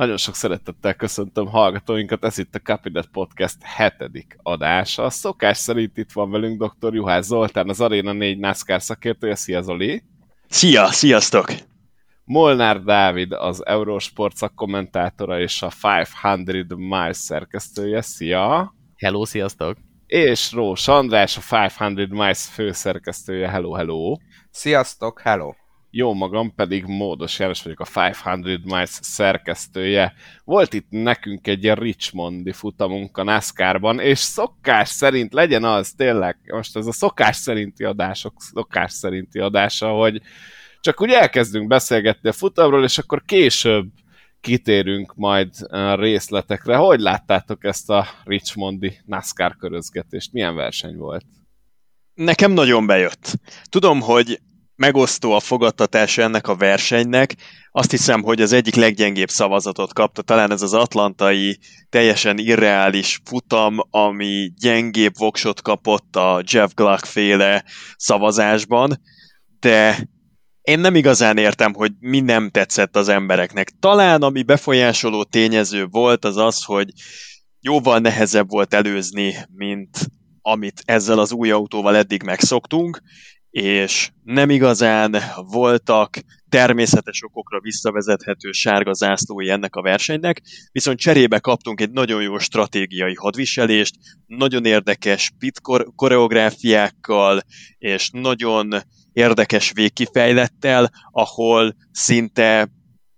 Nagyon sok szeretettel köszöntöm hallgatóinkat, ez itt a Capinet Podcast hetedik adása. A szokás szerint itt van velünk dr. Juhász Zoltán, az Arena 4 NASCAR szakértője. Szia Zoli! Szia, sziasztok! Molnár Dávid, az Eurosport szakkommentátora és a 500 Miles szerkesztője. Szia! Hello, sziasztok! És Rós András, a 500 Miles főszerkesztője. Hello, hello! Sziasztok, hello! Jó magam pedig Módos János vagyok, a 500 Miles szerkesztője. Volt itt nekünk egy ilyen Richmondi futamunk a NASCAR-ban, és szokás szerint legyen az tényleg, most ez a szokás szerinti adások, szokás szerinti adása, hogy csak úgy elkezdünk beszélgetni a futamról, és akkor később kitérünk majd részletekre. Hogy láttátok ezt a Richmondi NASCAR körözgetést? Milyen verseny volt? Nekem nagyon bejött. Tudom, hogy megosztó a fogadtatása ennek a versenynek. Azt hiszem, hogy az egyik leggyengébb szavazatot kapta, talán ez az atlantai teljesen irreális futam, ami gyengébb voksot kapott a Jeff Gluck féle szavazásban, de én nem igazán értem, hogy mi nem tetszett az embereknek. Talán ami befolyásoló tényező volt, az az, hogy jóval nehezebb volt előzni, mint amit ezzel az új autóval eddig megszoktunk, és nem igazán voltak természetes okokra visszavezethető sárga zászlói ennek a versenynek, viszont cserébe kaptunk egy nagyon jó stratégiai hadviselést, nagyon érdekes pit koreográfiákkal, és nagyon érdekes végkifejlettel, ahol szinte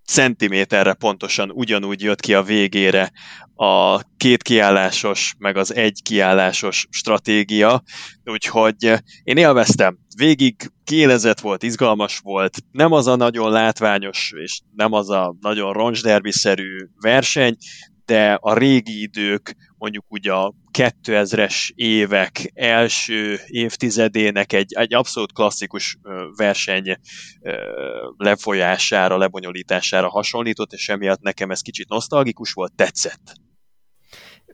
centiméterre pontosan ugyanúgy jött ki a végére a két kiállásos, meg az egy kiállásos stratégia, úgyhogy én élveztem. Végig kiélezett volt, izgalmas volt, nem az a nagyon látványos, és nem az a nagyon roncsderbiszerű verseny, de a régi idők, mondjuk ugye a 2000-es évek első évtizedének egy, egy abszolút klasszikus verseny lefolyására, lebonyolítására hasonlított, és emiatt nekem ez kicsit nosztalgikus volt, tetszett.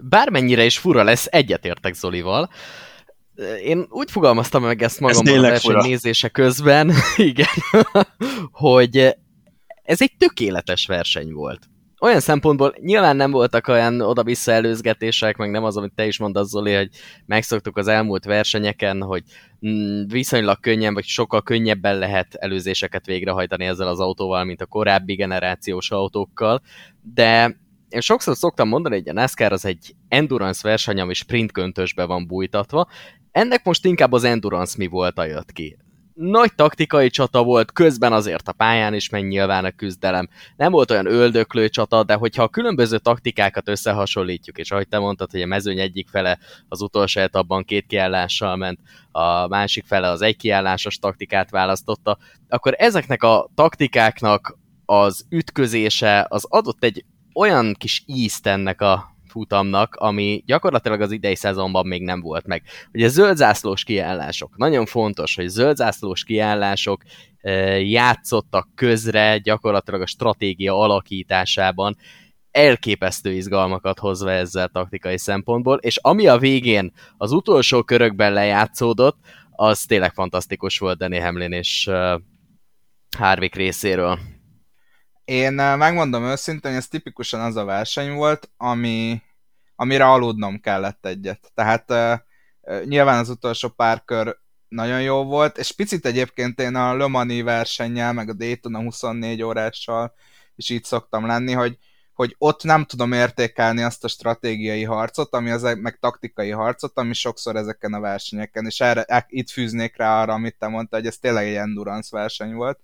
Bármennyire is fura lesz, egyetértek Zolival. Én úgy fogalmaztam meg ezt magamban ez a verseny fura. nézése közben, igen, hogy ez egy tökéletes verseny volt olyan szempontból nyilván nem voltak olyan oda-vissza előzgetések, meg nem az, amit te is mondasz, Zoli, hogy megszoktuk az elmúlt versenyeken, hogy mm, viszonylag könnyen, vagy sokkal könnyebben lehet előzéseket végrehajtani ezzel az autóval, mint a korábbi generációs autókkal, de én sokszor szoktam mondani, hogy a NASCAR az egy endurance verseny, ami sprint köntösbe van bújtatva. Ennek most inkább az endurance mi volt a jött ki nagy taktikai csata volt, közben azért a pályán is menj nyilván a küzdelem. Nem volt olyan öldöklő csata, de hogyha a különböző taktikákat összehasonlítjuk, és ahogy te mondtad, hogy a mezőny egyik fele az utolsó etapban két kiállással ment, a másik fele az egy kiállásos taktikát választotta, akkor ezeknek a taktikáknak az ütközése az adott egy olyan kis ízt ennek a futamnak, ami gyakorlatilag az idei szezonban még nem volt meg. Ugye zöldzászlós kiállások. Nagyon fontos, hogy zöldzászlós kiállások játszottak közre gyakorlatilag a stratégia alakításában, elképesztő izgalmakat hozva ezzel taktikai szempontból, és ami a végén az utolsó körökben lejátszódott, az tényleg fantasztikus volt Danny Hamlin és Harvick részéről. Én megmondom őszintén, ez tipikusan az a verseny volt, ami, amire aludnom kellett egyet. Tehát uh, nyilván az utolsó pár kör nagyon jó volt, és picit egyébként én a Le Mani versennyel, meg a Daytona 24 órással is így szoktam lenni, hogy, hogy ott nem tudom értékelni azt a stratégiai harcot, ami az, meg taktikai harcot, ami sokszor ezeken a versenyeken, és erre, e, itt fűznék rá arra, amit te mondtad, hogy ez tényleg egy endurance verseny volt.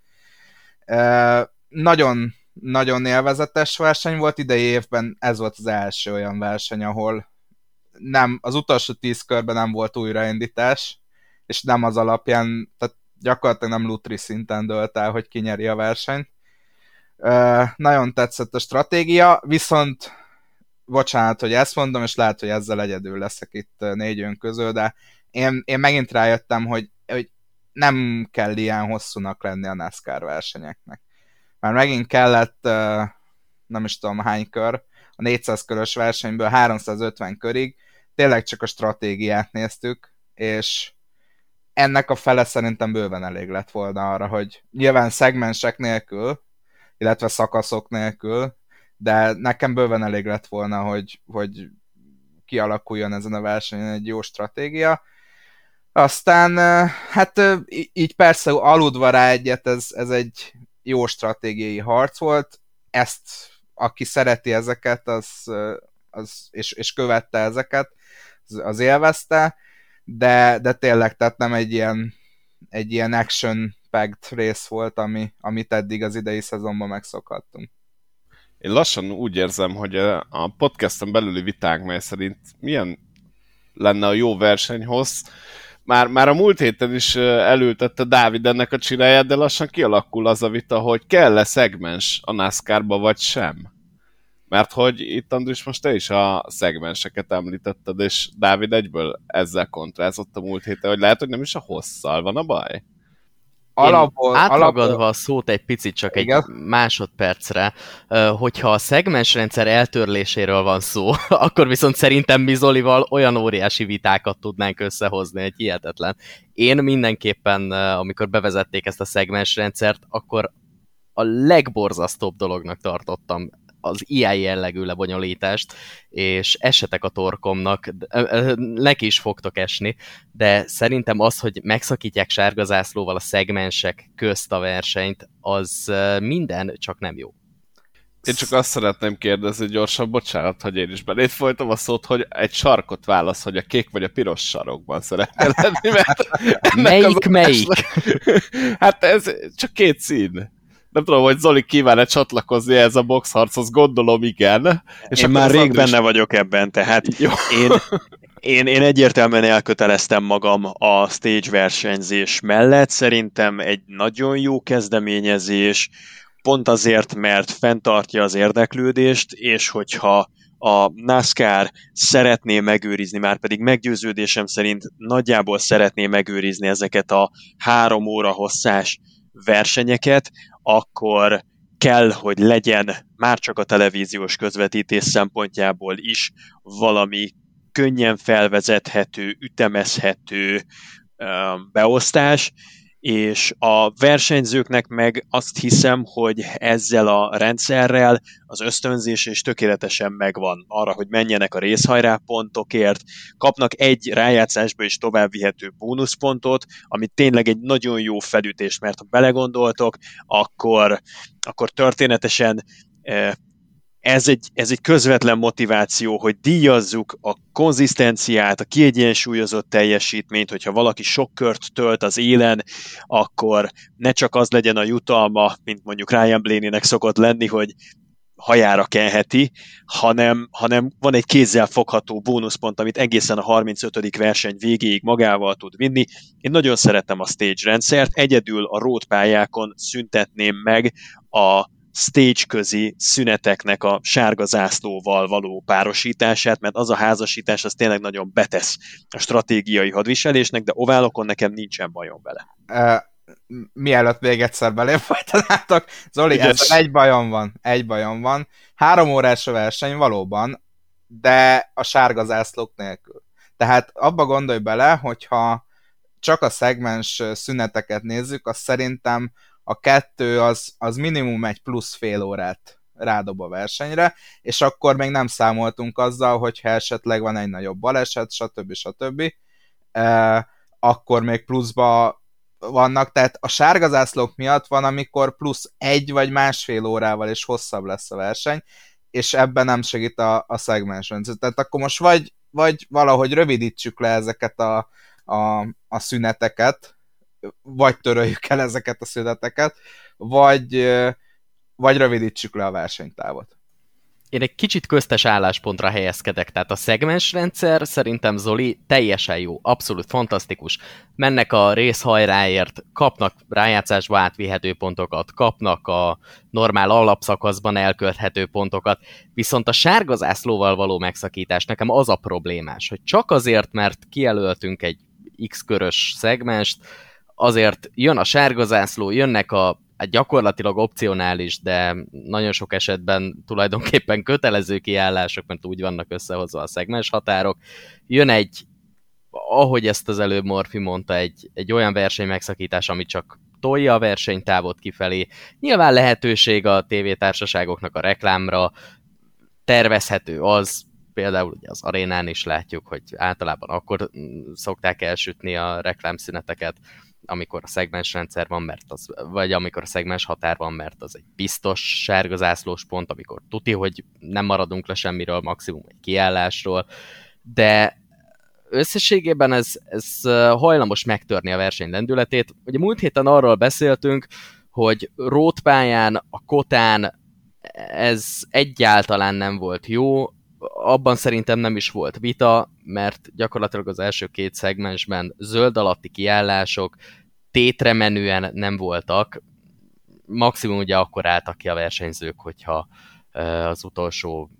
Nagyon, nagyon élvezetes verseny volt, idei évben ez volt az első olyan verseny, ahol nem, az utolsó tíz körben nem volt újraindítás, és nem az alapján, tehát gyakorlatilag nem Lutri szinten dölt el, hogy kinyeri a versenyt. Nagyon tetszett a stratégia, viszont bocsánat, hogy ezt mondom, és lehet, hogy ezzel egyedül leszek itt négy ön közül, de én, én megint rájöttem, hogy, hogy nem kell ilyen hosszúnak lenni a NASCAR versenyeknek már megint kellett, nem is tudom hány kör, a 400 körös versenyből 350 körig, tényleg csak a stratégiát néztük, és ennek a fele szerintem bőven elég lett volna arra, hogy nyilván szegmensek nélkül, illetve szakaszok nélkül, de nekem bőven elég lett volna, hogy, hogy kialakuljon ezen a versenyen egy jó stratégia. Aztán, hát így persze aludva rá egyet, ez, ez egy jó stratégiai harc volt. Ezt, aki szereti ezeket, az, az, és, és követte ezeket, az, az élvezte, de, de tényleg, tehát nem egy ilyen, egy ilyen action packed rész volt, ami, amit eddig az idei szezonban megszokhattunk. Én lassan úgy érzem, hogy a podcasten belüli vitánk, mely szerint milyen lenne a jó versenyhoz, már, már a múlt héten is elültette Dávid ennek a csináját, de lassan kialakul az a vita, hogy kell-e szegmens a NASCAR-ba, vagy sem. Mert hogy itt Andris most te is a szegmenseket említetted, és Dávid egyből ezzel kontrázott a múlt héten, hogy lehet, hogy nem is a hosszal van a baj alapból, átragadva alapból... a szót egy picit, csak Igen. egy másodpercre, hogyha a szegmensrendszer eltörléséről van szó, akkor viszont szerintem mi Zolival olyan óriási vitákat tudnánk összehozni, egy hihetetlen. Én mindenképpen, amikor bevezették ezt a szegmensrendszert, akkor a legborzasztóbb dolognak tartottam az ilyen jellegű lebonyolítást, és esetek a torkomnak, neki is fogtok esni, de szerintem az, hogy megszakítják sárgazászlóval a szegmensek közt a versenyt, az minden, csak nem jó. Én csak azt szeretném kérdezni gyorsan, bocsánat, hogy én is belét folytam a szót, hogy egy sarkot válasz, hogy a kék vagy a piros sarokban szeretnél lenni, mert melyik, melyik? hát ez csak két szín nem tudom, hogy Zoli kíván-e csatlakozni ez a boxharchoz, gondolom igen. És én már rég benne vagyok ebben, tehát Jó. én, én, én egyértelműen elköteleztem magam a stage versenyzés mellett, szerintem egy nagyon jó kezdeményezés, pont azért, mert fenntartja az érdeklődést, és hogyha a NASCAR szeretné megőrizni, már pedig meggyőződésem szerint nagyjából szeretné megőrizni ezeket a három óra hosszás versenyeket, akkor kell, hogy legyen már csak a televíziós közvetítés szempontjából is valami könnyen felvezethető, ütemezhető beosztás, és a versenyzőknek meg azt hiszem, hogy ezzel a rendszerrel az ösztönzés is tökéletesen megvan arra, hogy menjenek a részhajrá pontokért, kapnak egy rájátszásba is tovább vihető bónuszpontot, ami tényleg egy nagyon jó felütés, mert ha belegondoltok, akkor, akkor történetesen eh, ez egy, ez egy közvetlen motiváció, hogy díjazzuk a konzisztenciát, a kiegyensúlyozott teljesítményt, hogyha valaki sok kört tölt az élen, akkor ne csak az legyen a jutalma, mint mondjuk Ryan Blaney-nek szokott lenni, hogy hajára kenheti, hanem, hanem van egy kézzel fogható bónuszpont, amit egészen a 35. verseny végéig magával tud vinni. Én nagyon szeretem a stage rendszert, egyedül a road pályákon szüntetném meg a stage közi szüneteknek a sárga zászlóval való párosítását, mert az a házasítás az tényleg nagyon betesz a stratégiai hadviselésnek, de oválokon nekem nincsen bajom vele. Uh, mielőtt még egyszer belém folytanátok, Zoli, ez egy bajom van, egy bajom van. Három órás verseny valóban, de a sárga zászlók nélkül. Tehát abba gondolj bele, hogyha csak a szegmens szüneteket nézzük, az szerintem a kettő az, az minimum egy plusz fél órát rádob a versenyre, és akkor még nem számoltunk azzal, hogyha esetleg van egy nagyobb baleset, stb. stb. E, akkor még pluszba vannak, tehát a sárgazászlók miatt van, amikor plusz egy vagy másfél órával is hosszabb lesz a verseny, és ebben nem segít a, a segmens Tehát akkor most vagy, vagy valahogy rövidítsük le ezeket a, a, a szüneteket, vagy töröljük el ezeket a szüneteket, vagy, vagy rövidítsük le a versenytávot. Én egy kicsit köztes álláspontra helyezkedek, tehát a szegmensrendszer szerintem Zoli teljesen jó, abszolút fantasztikus. Mennek a részhajráért, kapnak rájátszásba átvihető pontokat, kapnak a normál alapszakaszban elkölthető pontokat, viszont a sárgazászlóval való megszakítás nekem az a problémás, hogy csak azért, mert kijelöltünk egy X-körös szegmest, azért jön a sárgazászló, jönnek a hát gyakorlatilag opcionális, de nagyon sok esetben tulajdonképpen kötelező kiállások, mert úgy vannak összehozva a szegmens határok. Jön egy, ahogy ezt az előbb Morfi mondta, egy, egy olyan verseny megszakítás, ami csak tolja a versenytávot kifelé. Nyilván lehetőség a tévétársaságoknak a reklámra, tervezhető az, például ugye az arénán is látjuk, hogy általában akkor mm, szokták elsütni a reklámszüneteket, amikor a szegmensrendszer van, mert az, vagy amikor a szegmens határ van, mert az egy biztos sárgazászlós pont, amikor tuti, hogy nem maradunk le semmiről, maximum egy kiállásról, de összességében ez, ez hajlamos megtörni a verseny lendületét. Ugye múlt héten arról beszéltünk, hogy rótpályán, a kotán ez egyáltalán nem volt jó, abban szerintem nem is volt vita, mert gyakorlatilag az első két szegmensben zöld alatti kiállások tétre menően nem voltak. Maximum ugye akkor álltak ki a versenyzők, hogyha az utolsó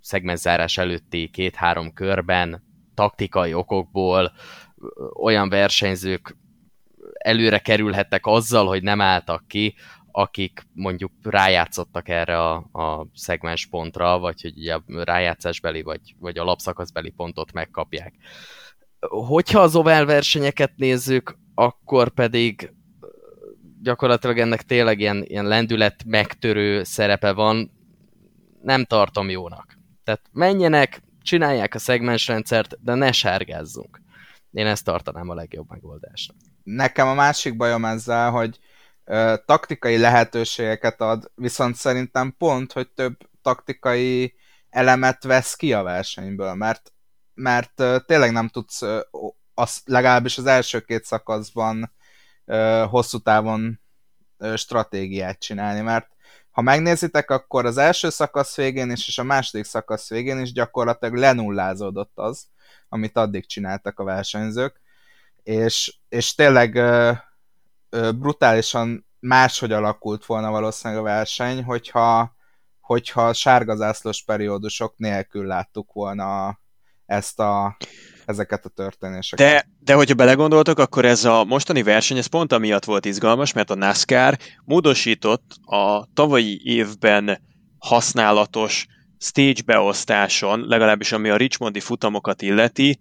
szegmenszárás előtti két-három körben taktikai okokból olyan versenyzők előre kerülhettek azzal, hogy nem álltak ki, akik mondjuk rájátszottak erre a, a szegmens pontra, vagy hogy ugye rájátszásbeli, vagy, vagy a lapszakaszbeli pontot megkapják. Hogyha az oval versenyeket nézzük, akkor pedig gyakorlatilag ennek tényleg ilyen, ilyen lendület megtörő szerepe van, nem tartom jónak. Tehát menjenek, csinálják a szegmensrendszert, de ne sárgázzunk. Én ezt tartanám a legjobb megoldásnak. Nekem a másik bajom ezzel, hogy taktikai lehetőségeket ad, viszont szerintem pont, hogy több taktikai elemet vesz ki a versenyből, mert, mert tényleg nem tudsz az, legalábbis az első két szakaszban hosszú távon stratégiát csinálni, mert ha megnézitek, akkor az első szakasz végén is, és a második szakasz végén is gyakorlatilag lenullázódott az, amit addig csináltak a versenyzők, és, és tényleg brutálisan máshogy alakult volna valószínűleg a verseny, hogyha, hogyha sárgazászlós periódusok nélkül láttuk volna ezt a, ezeket a történéseket. De, de hogyha belegondoltok, akkor ez a mostani verseny, ez pont amiatt volt izgalmas, mert a NASCAR módosított a tavalyi évben használatos stage beosztáson, legalábbis ami a Richmondi futamokat illeti,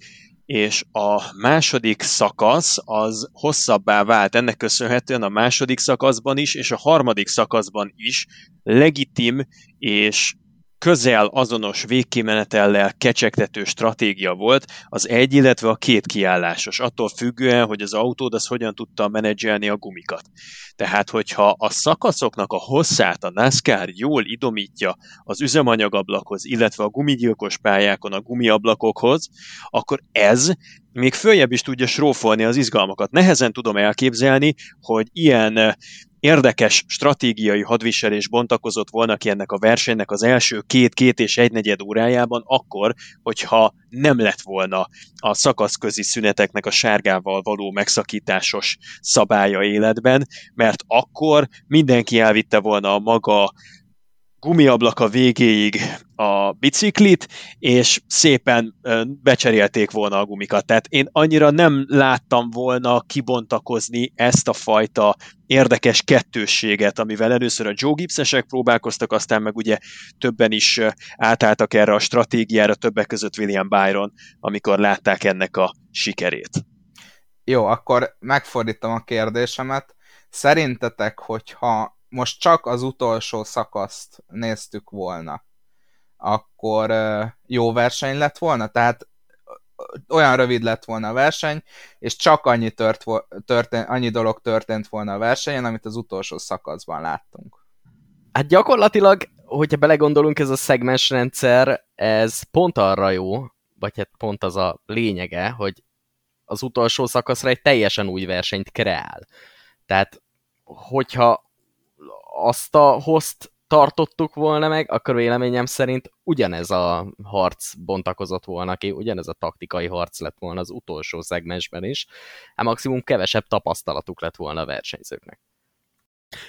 és a második szakasz az hosszabbá vált. Ennek köszönhetően a második szakaszban is, és a harmadik szakaszban is legitim és közel azonos végkimenetellel kecsegtető stratégia volt az egy, illetve a két kiállásos, attól függően, hogy az autód az hogyan tudta menedzselni a gumikat. Tehát, hogyha a szakaszoknak a hosszát a NASCAR jól idomítja az üzemanyagablakhoz, illetve a gumigyilkos pályákon a gumiablakokhoz, akkor ez még följebb is tudja srófolni az izgalmakat. Nehezen tudom elképzelni, hogy ilyen érdekes stratégiai hadviselés bontakozott volna ki ennek a versenynek az első két-két és egynegyed órájában, akkor, hogyha nem lett volna a szakaszközi szüneteknek a sárgával való megszakításos szabálya életben, mert akkor mindenki elvitte volna a maga gumiablaka végéig a biciklit, és szépen becserélték volna a gumikat. Tehát én annyira nem láttam volna kibontakozni ezt a fajta érdekes kettősséget, amivel először a Joe Gibsesek próbálkoztak, aztán meg ugye többen is átálltak erre a stratégiára, többek között William Byron, amikor látták ennek a sikerét. Jó, akkor megfordítom a kérdésemet. Szerintetek, hogyha most csak az utolsó szakaszt néztük volna, akkor jó verseny lett volna? Tehát olyan rövid lett volna a verseny, és csak annyi, tört, történt, annyi dolog történt volna a versenyen, amit az utolsó szakaszban láttunk. Hát gyakorlatilag, hogyha belegondolunk, ez a szegmensrendszer, ez pont arra jó, vagy hát pont az a lényege, hogy az utolsó szakaszra egy teljesen új versenyt kreál. Tehát, hogyha azt a host tartottuk volna meg, akkor véleményem szerint ugyanez a harc bontakozott volna ki, ugyanez a taktikai harc lett volna az utolsó szegmensben is, hát maximum kevesebb tapasztalatuk lett volna a versenyzőknek.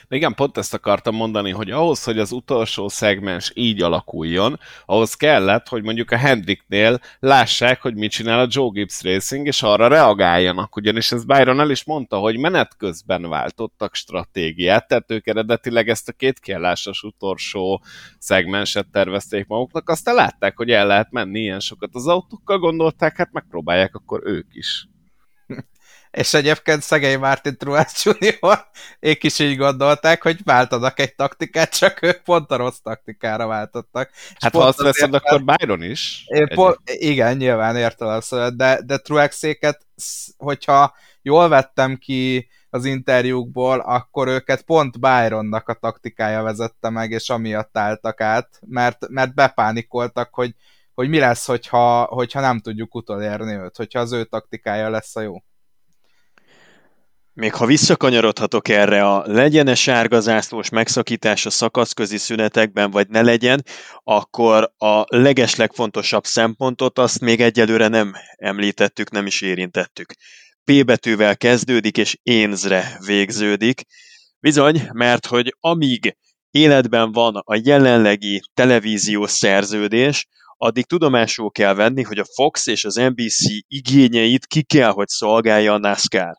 De igen, pont ezt akartam mondani, hogy ahhoz, hogy az utolsó szegmens így alakuljon, ahhoz kellett, hogy mondjuk a Hendricknél lássák, hogy mit csinál a Joe Gibbs Racing, és arra reagáljanak, ugyanis ez Byron el is mondta, hogy menet közben váltottak stratégiát, tehát ők eredetileg ezt a két kiállásos utolsó szegmenset tervezték maguknak, aztán látták, hogy el lehet menni ilyen sokat az autókkal, gondolták, hát megpróbálják akkor ők is. És egyébként szegény Martin Truex Jr. ők is így gondolták, hogy váltanak egy taktikát, csak ők pont a rossz taktikára váltottak. Hát ha azt veszed, mert... akkor Byron is. Po- igen, nyilván értelem, de, de Truexéket, hogyha jól vettem ki az interjúkból, akkor őket pont Byronnak a taktikája vezette meg, és amiatt álltak át, mert, mert bepánikoltak, hogy, hogy mi lesz, hogyha, hogyha nem tudjuk utolérni őt, hogyha az ő taktikája lesz a jó. Még ha visszakanyarodhatok erre a legyen-e sárga zászlós megszakítás a szakaszközi szünetekben, vagy ne legyen, akkor a legeslegfontosabb szempontot azt még egyelőre nem említettük, nem is érintettük. P betűvel kezdődik, és énzre végződik. Bizony, mert hogy amíg életben van a jelenlegi televíziós szerződés, addig tudomásul kell venni, hogy a Fox és az NBC igényeit ki kell, hogy szolgálja a NASCAR.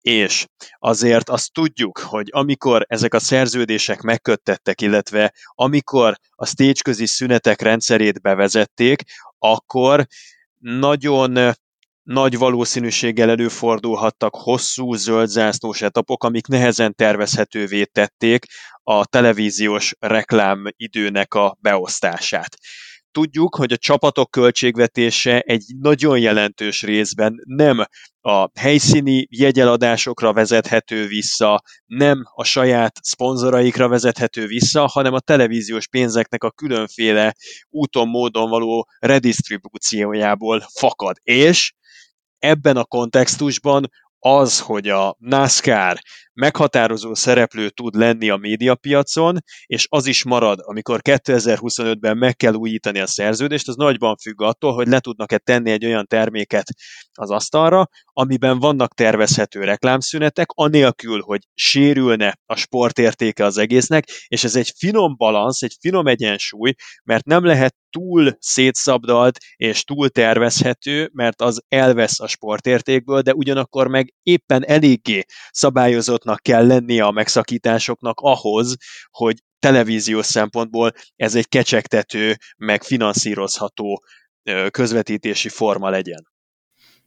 És azért azt tudjuk, hogy amikor ezek a szerződések megköttettek, illetve amikor a stage szünetek rendszerét bevezették, akkor nagyon nagy valószínűséggel előfordulhattak hosszú zöldzászlós etapok, amik nehezen tervezhetővé tették a televíziós reklám időnek a beosztását. Tudjuk, hogy a csapatok költségvetése egy nagyon jelentős részben nem a helyszíni jegyeladásokra vezethető vissza, nem a saját szponzoraikra vezethető vissza, hanem a televíziós pénzeknek a különféle úton, módon való redistribúciójából fakad. És ebben a kontextusban az, hogy a NASCAR meghatározó szereplő tud lenni a médiapiacon, és az is marad, amikor 2025-ben meg kell újítani a szerződést, az nagyban függ attól, hogy le tudnak-e tenni egy olyan terméket az asztalra, amiben vannak tervezhető reklámszünetek, anélkül, hogy sérülne a sportértéke az egésznek, és ez egy finom balansz, egy finom egyensúly, mert nem lehet túl szétszabdalt és túl tervezhető, mert az elvesz a sportértékből, de ugyanakkor meg éppen eléggé szabályozottnak kell lennie a megszakításoknak ahhoz, hogy televíziós szempontból ez egy kecsegtető, meg finanszírozható közvetítési forma legyen.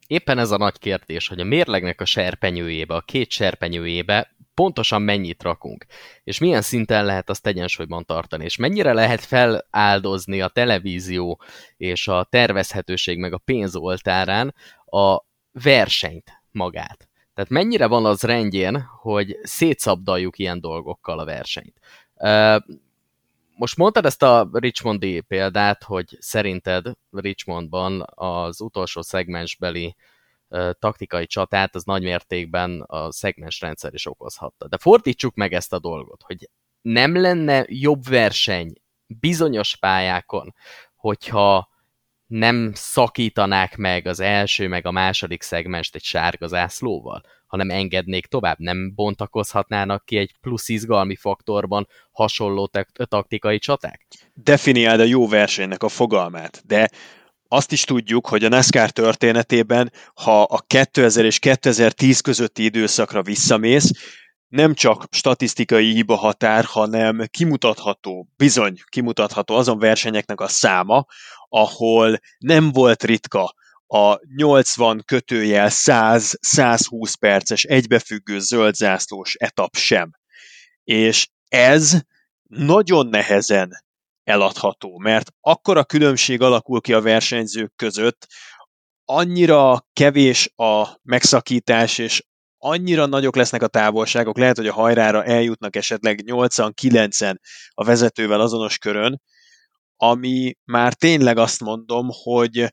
Éppen ez a nagy kérdés, hogy a mérlegnek a serpenyőjébe, a két serpenyőjébe pontosan mennyit rakunk, és milyen szinten lehet azt egyensúlyban tartani, és mennyire lehet feláldozni a televízió és a tervezhetőség meg a pénz oltárán a versenyt magát. Tehát mennyire van az rendjén, hogy szétszabdaljuk ilyen dolgokkal a versenyt. Most mondtad ezt a Richmondi példát, hogy szerinted Richmondban az utolsó szegmensbeli taktikai csatát az nagymértékben a szegmensrendszer is okozhatta. De fordítsuk meg ezt a dolgot, hogy nem lenne jobb verseny bizonyos pályákon, hogyha nem szakítanák meg az első meg a második szegmest egy sárga zászlóval, hanem engednék tovább, nem bontakozhatnának ki egy plusz izgalmi faktorban hasonló taktikai csaták? Definiáld a jó versenynek a fogalmát, de azt is tudjuk, hogy a NASCAR történetében, ha a 2000 és 2010 közötti időszakra visszamész, nem csak statisztikai hiba határ, hanem kimutatható, bizony kimutatható azon versenyeknek a száma, ahol nem volt ritka a 80 kötőjel 100-120 perces egybefüggő zöldzászlós etap sem. És ez nagyon nehezen eladható, mert akkora különbség alakul ki a versenyzők között, annyira kevés a megszakítás, és annyira nagyok lesznek a távolságok, lehet, hogy a hajrára eljutnak esetleg 8-9-en a vezetővel azonos körön, ami már tényleg azt mondom, hogy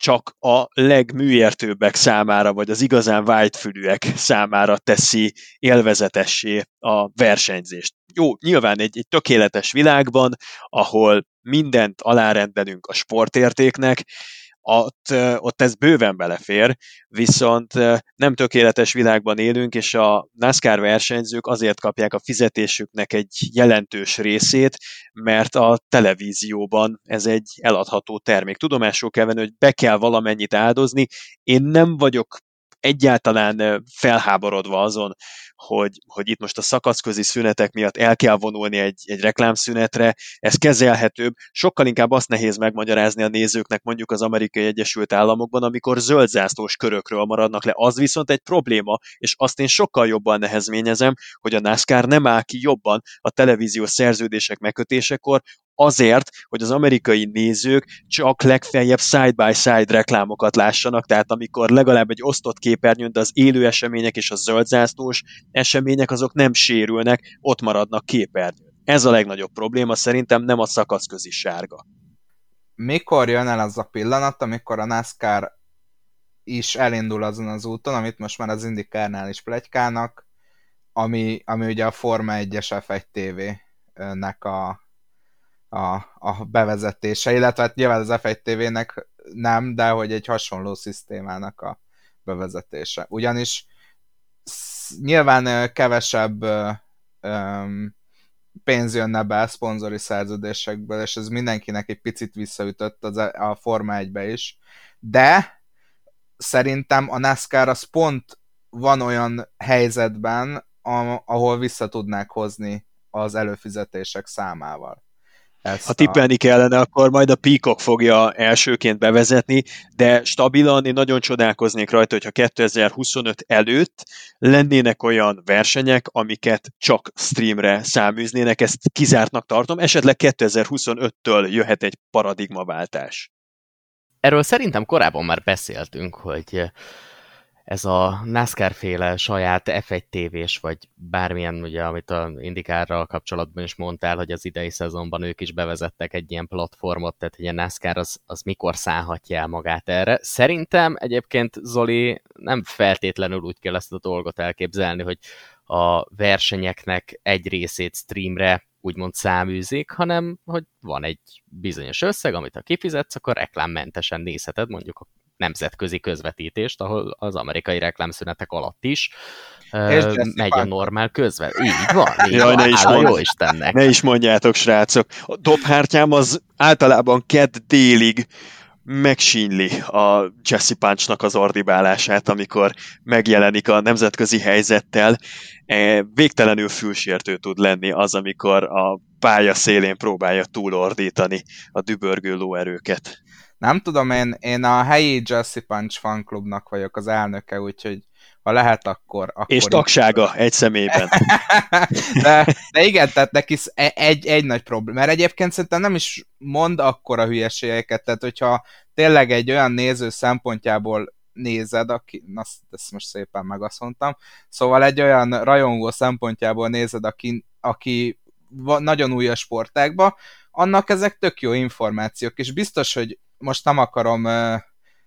csak a legműértőbbek számára, vagy az igazán vágyfülűek számára teszi élvezetessé a versenyzést. Jó, nyilván egy, egy tökéletes világban, ahol mindent alárendelünk a sportértéknek, ott, ott ez bőven belefér, viszont nem tökéletes világban élünk, és a NASCAR versenyzők azért kapják a fizetésüknek egy jelentős részét, mert a televízióban ez egy eladható termék. Tudomásul kell venni, hogy be kell valamennyit áldozni. Én nem vagyok egyáltalán felháborodva azon, hogy, hogy itt most a szakaszközi szünetek miatt el kell vonulni egy, egy reklámszünetre, ez kezelhetőbb. Sokkal inkább azt nehéz megmagyarázni a nézőknek mondjuk az amerikai Egyesült Államokban, amikor zöldzászlós körökről maradnak le. Az viszont egy probléma, és azt én sokkal jobban nehezményezem, hogy a NASCAR nem áll ki jobban a televíziós szerződések megkötésekor, azért, hogy az amerikai nézők csak legfeljebb side-by-side reklámokat lássanak, tehát amikor legalább egy osztott képernyőn, de az élő események és a zöldzászlós események azok nem sérülnek, ott maradnak képernyőn. Ez a legnagyobb probléma, szerintem nem a szakaszközi sárga. Mikor jön el az a pillanat, amikor a NASCAR is elindul azon az úton, amit most már az Indikárnál is plegykálnak, ami, ami ugye a Forma 1-es F1 TV-nek a, a, a bevezetése, illetve hát nyilván az F1 TV-nek nem, de hogy egy hasonló szisztémának a bevezetése. Ugyanis nyilván kevesebb pénz jönne be szponzori szerződésekből, és ez mindenkinek egy picit visszaütött az e, a Forma 1-be is, de szerintem a NASCAR az pont van olyan helyzetben, ahol vissza tudnák hozni az előfizetések számával. Ezt ha tippelni a... kellene, akkor majd a Peacock fogja elsőként bevezetni, de stabilan én nagyon csodálkoznék rajta, hogyha 2025 előtt lennének olyan versenyek, amiket csak streamre száműznének, ezt kizártnak tartom, esetleg 2025-től jöhet egy paradigmaváltás. Erről szerintem korábban már beszéltünk, hogy ez a NASCAR féle saját F1 tévés, vagy bármilyen, ugye, amit a Indikárral kapcsolatban is mondtál, hogy az idei szezonban ők is bevezettek egy ilyen platformot, tehát hogy a NASCAR az, az mikor szállhatja el magát erre. Szerintem egyébként Zoli nem feltétlenül úgy kell ezt a dolgot elképzelni, hogy a versenyeknek egy részét streamre úgymond száműzik, hanem hogy van egy bizonyos összeg, amit ha kifizetsz, akkor reklámmentesen nézheted mondjuk a nemzetközi közvetítést, ahol az amerikai reklámszünetek alatt is uh, megy a normál közvet. Így van, így Jaj, van. Ne is mond, jó Istennek. Ne is mondjátok, srácok. A dobhártyám az általában kedd délig megsínyli a Jesse Punchnak az ordibálását, amikor megjelenik a nemzetközi helyzettel. E, végtelenül fülsértő tud lenni az, amikor a pálya szélén próbálja túlordítani a dübörgő lóerőket. Nem tudom, én, én a helyi Jesse Punch fanklubnak vagyok az elnöke, úgyhogy ha lehet, akkor... akkor És tagsága egy személyben. de, de igen, tehát neki e- egy, egy nagy probléma. Mert egyébként szerintem nem is mond akkora hülyeségeket, tehát hogyha tényleg egy olyan néző szempontjából nézed, aki, na, ezt most szépen megaszontam, szóval egy olyan rajongó szempontjából nézed, aki, aki nagyon új a sportákba, annak ezek tök jó információk, és biztos, hogy most nem akarom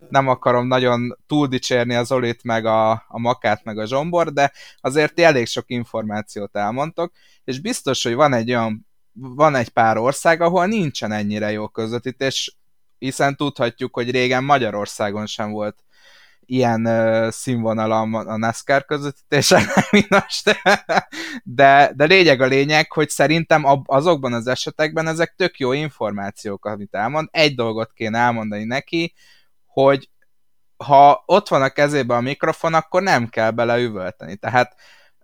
nem akarom nagyon túl dicsérni az Olit, meg a, a Makát, meg a Zsombor, de azért elég sok információt elmondtok, és biztos, hogy van egy olyan, van egy pár ország, ahol nincsen ennyire jó közvetítés, hiszen tudhatjuk, hogy régen Magyarországon sem volt ilyen uh, a NASCAR közvetítéseknek, mint most. De, de lényeg a lényeg, hogy szerintem azokban az esetekben ezek tök jó információk, amit elmond. Egy dolgot kéne elmondani neki, hogy ha ott van a kezében a mikrofon, akkor nem kell bele üvölteni. Tehát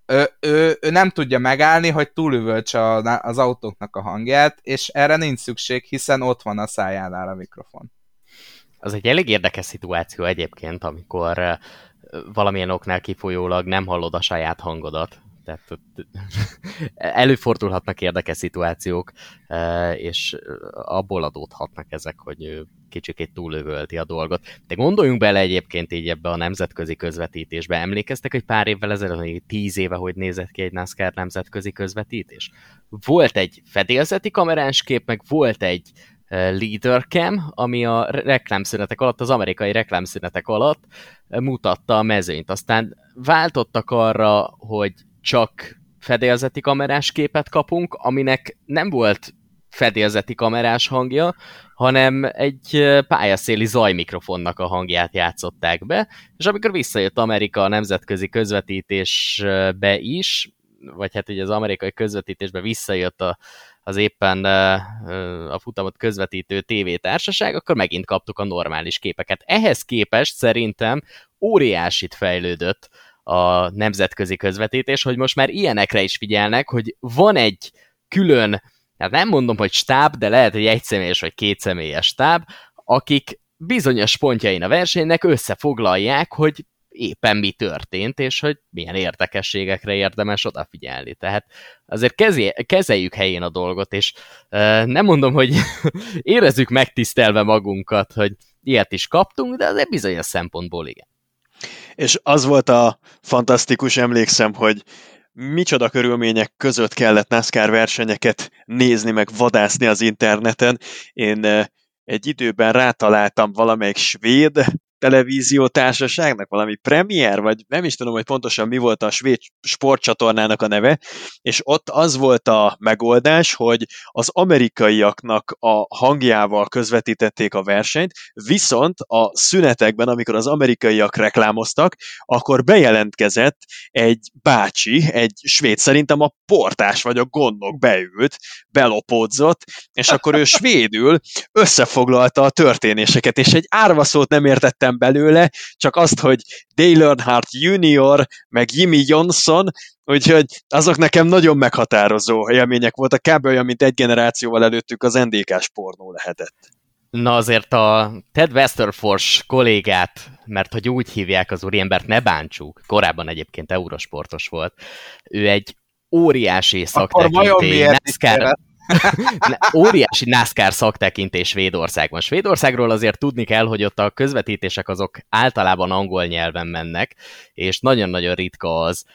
ő, ő, ő nem tudja megállni, hogy túlüvöltse az autóknak a hangját, és erre nincs szükség, hiszen ott van a szájánál a mikrofon. Az egy elég érdekes szituáció egyébként, amikor valamilyen oknál kifolyólag nem hallod a saját hangodat. Tehát előfordulhatnak érdekes szituációk, és abból adódhatnak ezek, hogy kicsikét túlövölti a dolgot. De gondoljunk bele egyébként így ebbe a nemzetközi közvetítésbe. Emlékeztek, hogy pár évvel ezelőtt, hogy tíz éve, hogy nézett ki egy NASCAR nemzetközi közvetítés? Volt egy fedélzeti kamerás kép, meg volt egy Leader Cam, ami a reklámszünetek alatt, az amerikai reklámszünetek alatt mutatta a mezőnyt. Aztán váltottak arra, hogy csak fedélzeti kamerás képet kapunk, aminek nem volt fedélzeti kamerás hangja, hanem egy pályaszéli zajmikrofonnak a hangját játszották be, és amikor visszajött Amerika a nemzetközi közvetítésbe is, vagy hát ugye az amerikai közvetítésbe visszajött a, az éppen a futamot közvetítő tévétársaság, akkor megint kaptuk a normális képeket. Ehhez képest szerintem óriásit fejlődött a nemzetközi közvetítés, hogy most már ilyenekre is figyelnek, hogy van egy külön, hát nem mondom, hogy stáb, de lehet, hogy egy személyes vagy két személyes stáb, akik bizonyos pontjain a versenynek összefoglalják, hogy éppen mi történt, és hogy milyen érdekességekre érdemes odafigyelni. Tehát azért kezeljük helyén a dolgot, és uh, nem mondom, hogy érezzük megtisztelve magunkat, hogy ilyet is kaptunk, de azért bizonyos szempontból igen. És az volt a fantasztikus, emlékszem, hogy micsoda körülmények között kellett NASCAR versenyeket nézni, meg vadászni az interneten. Én egy időben rátaláltam valamelyik svéd televíziótársaságnak, valami premier, vagy nem is tudom, hogy pontosan mi volt a svéd sportcsatornának a neve, és ott az volt a megoldás, hogy az amerikaiaknak a hangjával közvetítették a versenyt, viszont a szünetekben, amikor az amerikaiak reklámoztak, akkor bejelentkezett egy bácsi, egy svéd, szerintem a portás vagy a gondok beült, belopódzott, és akkor ő svédül összefoglalta a történéseket, és egy árva szót nem értettem vettem belőle, csak azt, hogy Dale Earnhardt Junior, meg Jimmy Johnson, úgyhogy azok nekem nagyon meghatározó élmények voltak, kb. olyan, mint egy generációval előttük az NDK-s pornó lehetett. Na azért a Ted Westerfors kollégát, mert hogy úgy hívják az úriembert, ne bántsuk, korábban egyébként eurosportos volt, ő egy óriási szaktekintély, NASCAR, óriási NASCAR szaktekintés Svédországban. Svédországról azért tudni kell, hogy ott a közvetítések azok általában angol nyelven mennek, és nagyon-nagyon ritka az,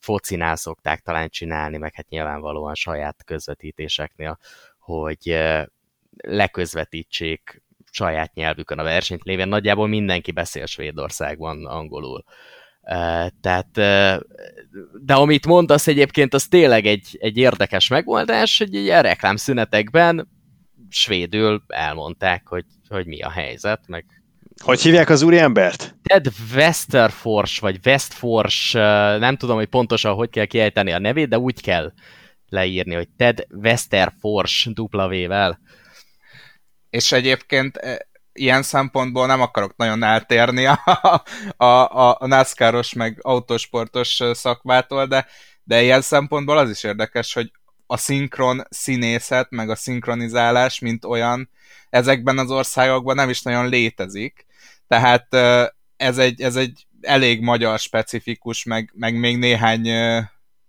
focinál szokták talán csinálni, meg hát nyilvánvalóan saját közvetítéseknél, hogy leközvetítsék saját nyelvükön a versenyt lévén. Nagyjából mindenki beszél Svédországban angolul. Tehát, de amit mondasz egyébként, az tényleg egy, egy érdekes megoldás, hogy ilyen reklámszünetekben svédül elmondták, hogy, hogy mi a helyzet, meg hogy hívják az úriembert? Ted Westerfors, vagy Westfors, nem tudom, hogy pontosan hogy kell kiejteni a nevét, de úgy kell leírni, hogy Ted Westerfors W-vel. És egyébként ilyen szempontból nem akarok nagyon eltérni a, a, a, NASCAR-os meg autósportos szakmától, de, de ilyen szempontból az is érdekes, hogy a szinkron színészet, meg a szinkronizálás, mint olyan, ezekben az országokban nem is nagyon létezik. Tehát ez egy, ez egy elég magyar specifikus, meg, meg még néhány,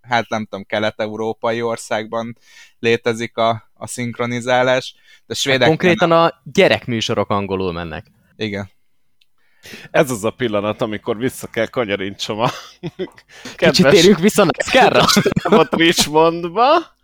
hát nem tudom, kelet-európai országban létezik a, a szinkronizálás. De svédek Konkrétan nem... a gyerekműsorok angolul mennek. Igen. Ez az a pillanat, amikor vissza kell kanyarintsam a kedves... Kicsit térjünk vissza NASCAR-ra. Richmondba.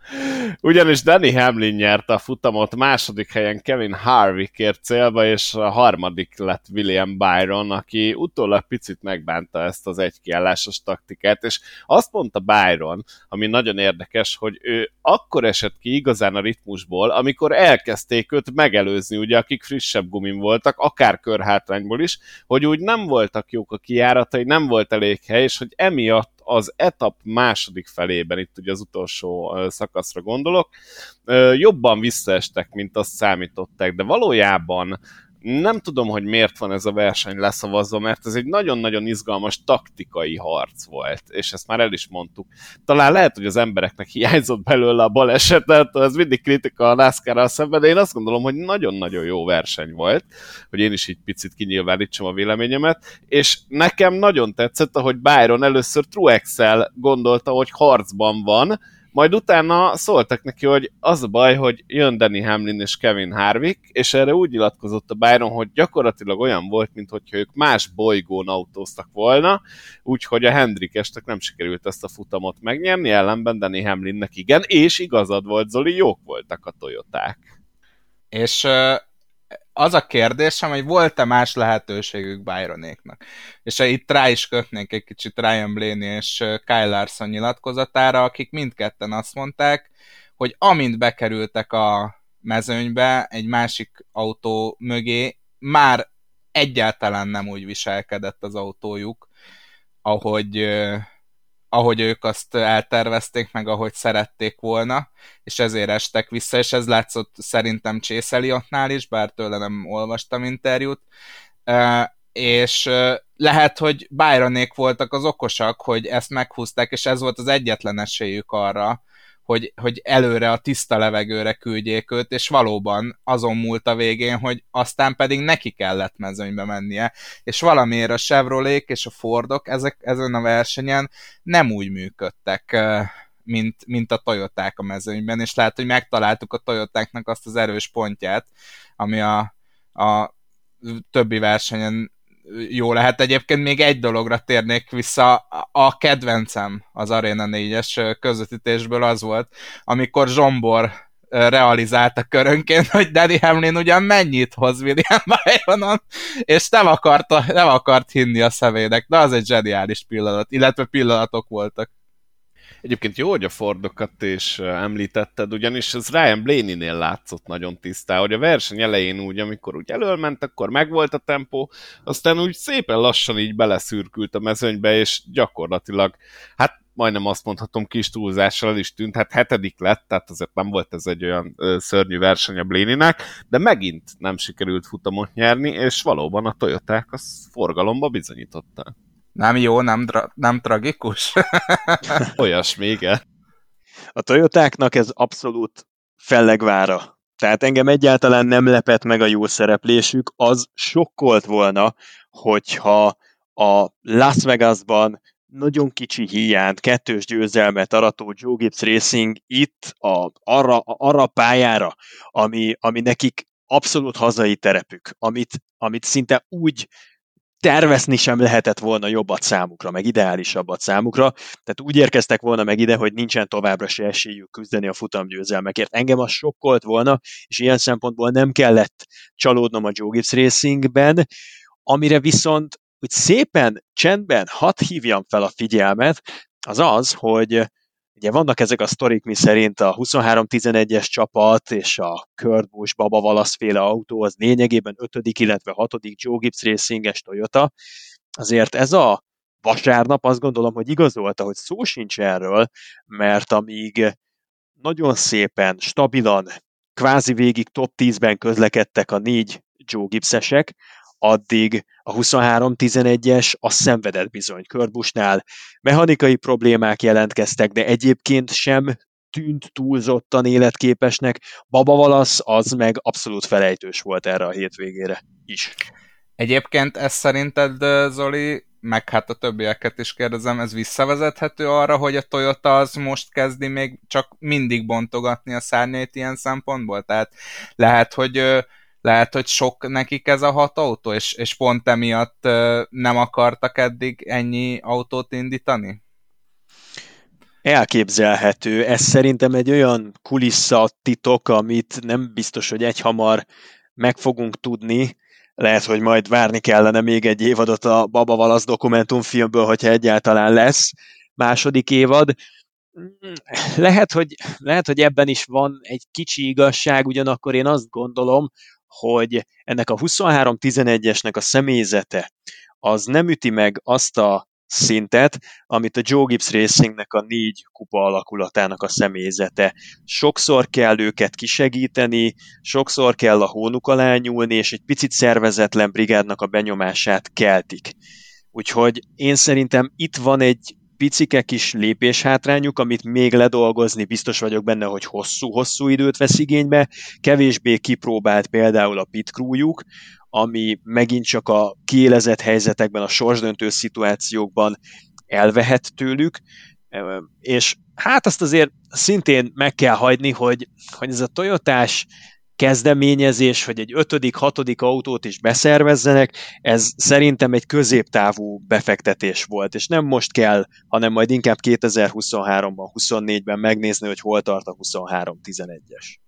Ugyanis Danny Hamlin nyerte a futamot, második helyen Kevin Harvick ért célba, és a harmadik lett William Byron, aki utólag picit megbánta ezt az egykiállásos taktikát, és azt mondta Byron, ami nagyon érdekes, hogy ő akkor esett ki igazán a ritmusból, amikor elkezdték őt megelőzni, ugye akik frissebb gumin voltak, akár körhátrányból is, hogy úgy nem voltak jók a kijáratai, nem volt elég hely, és hogy emiatt az etap második felében, itt ugye az utolsó szakaszra gondolok, jobban visszaestek, mint azt számították, de valójában nem tudom, hogy miért van ez a verseny leszavazva, mert ez egy nagyon-nagyon izgalmas taktikai harc volt, és ezt már el is mondtuk. Talán lehet, hogy az embereknek hiányzott belőle a balesetet, ez mindig kritika a NASCAR-ral szemben, de én azt gondolom, hogy nagyon-nagyon jó verseny volt, hogy én is így picit kinyilvánítsam a véleményemet, és nekem nagyon tetszett, ahogy Byron először Truex-el gondolta, hogy harcban van, majd utána szóltak neki, hogy az a baj, hogy jön Danny Hamlin és Kevin Harvick, és erre úgy nyilatkozott a Byron, hogy gyakorlatilag olyan volt, mintha ők más bolygón autóztak volna, úgyhogy a Hendrikestek nem sikerült ezt a futamot megnyerni, ellenben Danny Hamlinnek igen, és igazad volt, Zoli, jók voltak a Toyoták. És az a kérdésem, hogy volt-e más lehetőségük Byronéknak. És itt rá is kötnénk egy kicsit Ryan Blaney és Kyle Larson nyilatkozatára, akik mindketten azt mondták, hogy amint bekerültek a mezőnybe egy másik autó mögé, már egyáltalán nem úgy viselkedett az autójuk, ahogy, ahogy ők azt eltervezték, meg ahogy szerették volna, és ezért estek vissza, és ez látszott szerintem Chase Elliottnál is, bár tőle nem olvastam interjút. és lehet, hogy Byronék voltak az okosak, hogy ezt meghúzták, és ez volt az egyetlen esélyük arra, hogy, hogy előre a tiszta levegőre küldjék őt, és valóban azon múlt a végén, hogy aztán pedig neki kellett mezőnybe mennie, és valamiért a Chevrolet és a Fordok ezek, ezen a versenyen nem úgy működtek, mint, mint a Toyoták a mezőnyben, és lehet, hogy megtaláltuk a Toyotáknak azt az erős pontját, ami a, a többi versenyen jó lehet. Egyébként még egy dologra térnék vissza, a kedvencem az Arena 4-es közvetítésből az volt, amikor Zsombor realizálta körönként, hogy Danny Hamlin ugyan mennyit hoz William Byronon, és nem, akarta, nem akart hinni a szemének. De az egy zseniális pillanat, illetve pillanatok voltak. Egyébként jó, hogy a Fordokat is említetted, ugyanis az Ryan Blaney-nél látszott nagyon tisztán, hogy a verseny elején úgy, amikor úgy elölment, akkor megvolt a tempó, aztán úgy szépen lassan így beleszürkült a mezőnybe, és gyakorlatilag, hát majdnem azt mondhatom, kis túlzással el is tűnt, hát hetedik lett, tehát azért nem volt ez egy olyan szörnyű verseny a Bléninek, de megint nem sikerült futamot nyerni, és valóban a Toyoták az forgalomba bizonyította. Nem jó, nem, dra- nem tragikus? Olyasmi, igen. A Toyotáknak ez abszolút fellegvára. Tehát engem egyáltalán nem lepett meg a jó szereplésük, az sokkolt volna, hogyha a Las Vegasban nagyon kicsi hiányt, kettős győzelmet arató Joe Gibbs Racing itt a, arra, arra pályára, ami, ami nekik abszolút hazai terepük, amit, amit szinte úgy tervezni sem lehetett volna jobbat számukra, meg ideálisabbat számukra. Tehát úgy érkeztek volna meg ide, hogy nincsen továbbra se esélyük küzdeni a futamgyőzelmekért. Engem az sokkolt volna, és ilyen szempontból nem kellett csalódnom a Joe Gibbs Racingben, amire viszont hogy szépen, csendben hadd hívjam fel a figyelmet, az az, hogy Ugye vannak ezek a sztorik, mi szerint a 23-11-es csapat és a Kurt Busch, Baba Valasz féle autó az lényegében 5. illetve 6. Joe Gibbs Racing-es Toyota. Azért ez a vasárnap azt gondolom, hogy igazolta, hogy szó sincs erről, mert amíg nagyon szépen, stabilan, kvázi végig top 10-ben közlekedtek a négy Joe Gibbsesek, addig a 23-11-es a szenvedett bizony Körbusnál. Mechanikai problémák jelentkeztek, de egyébként sem tűnt túlzottan életképesnek. Baba Valasz az meg abszolút felejtős volt erre a hétvégére is. Egyébként ez szerinted, Zoli, meg hát a többieket is kérdezem, ez visszavezethető arra, hogy a Toyota az most kezdi még csak mindig bontogatni a szárnyait ilyen szempontból? Tehát lehet, hogy lehet, hogy sok nekik ez a hat autó, és, és pont emiatt nem akartak eddig ennyi autót indítani? Elképzelhető. Ez szerintem egy olyan kulissza titok, amit nem biztos, hogy egyhamar meg fogunk tudni. Lehet, hogy majd várni kellene még egy évadot a Baba Valasz dokumentumfilmből, hogyha egyáltalán lesz második évad. Lehet hogy, lehet, hogy ebben is van egy kicsi igazság, ugyanakkor én azt gondolom, hogy ennek a 23-11-esnek a személyzete az nem üti meg azt a szintet, amit a Joe Gibbs Racingnek a négy kupa alakulatának a személyzete. Sokszor kell őket kisegíteni, sokszor kell a hónuk alá nyúlni, és egy picit szervezetlen brigádnak a benyomását keltik. Úgyhogy én szerintem itt van egy picike kis lépéshátrányuk, amit még ledolgozni biztos vagyok benne, hogy hosszú-hosszú időt vesz igénybe, kevésbé kipróbált például a pit crewjuk, ami megint csak a kiélezett helyzetekben, a sorsdöntő szituációkban elvehet tőlük, és hát azt azért szintén meg kell hagyni, hogy, hogy ez a Toyotás kezdeményezés, hogy egy ötödik, hatodik autót is beszervezzenek, ez szerintem egy középtávú befektetés volt, és nem most kell, hanem majd inkább 2023-ban, 24-ben megnézni, hogy hol tart a 23-11-es.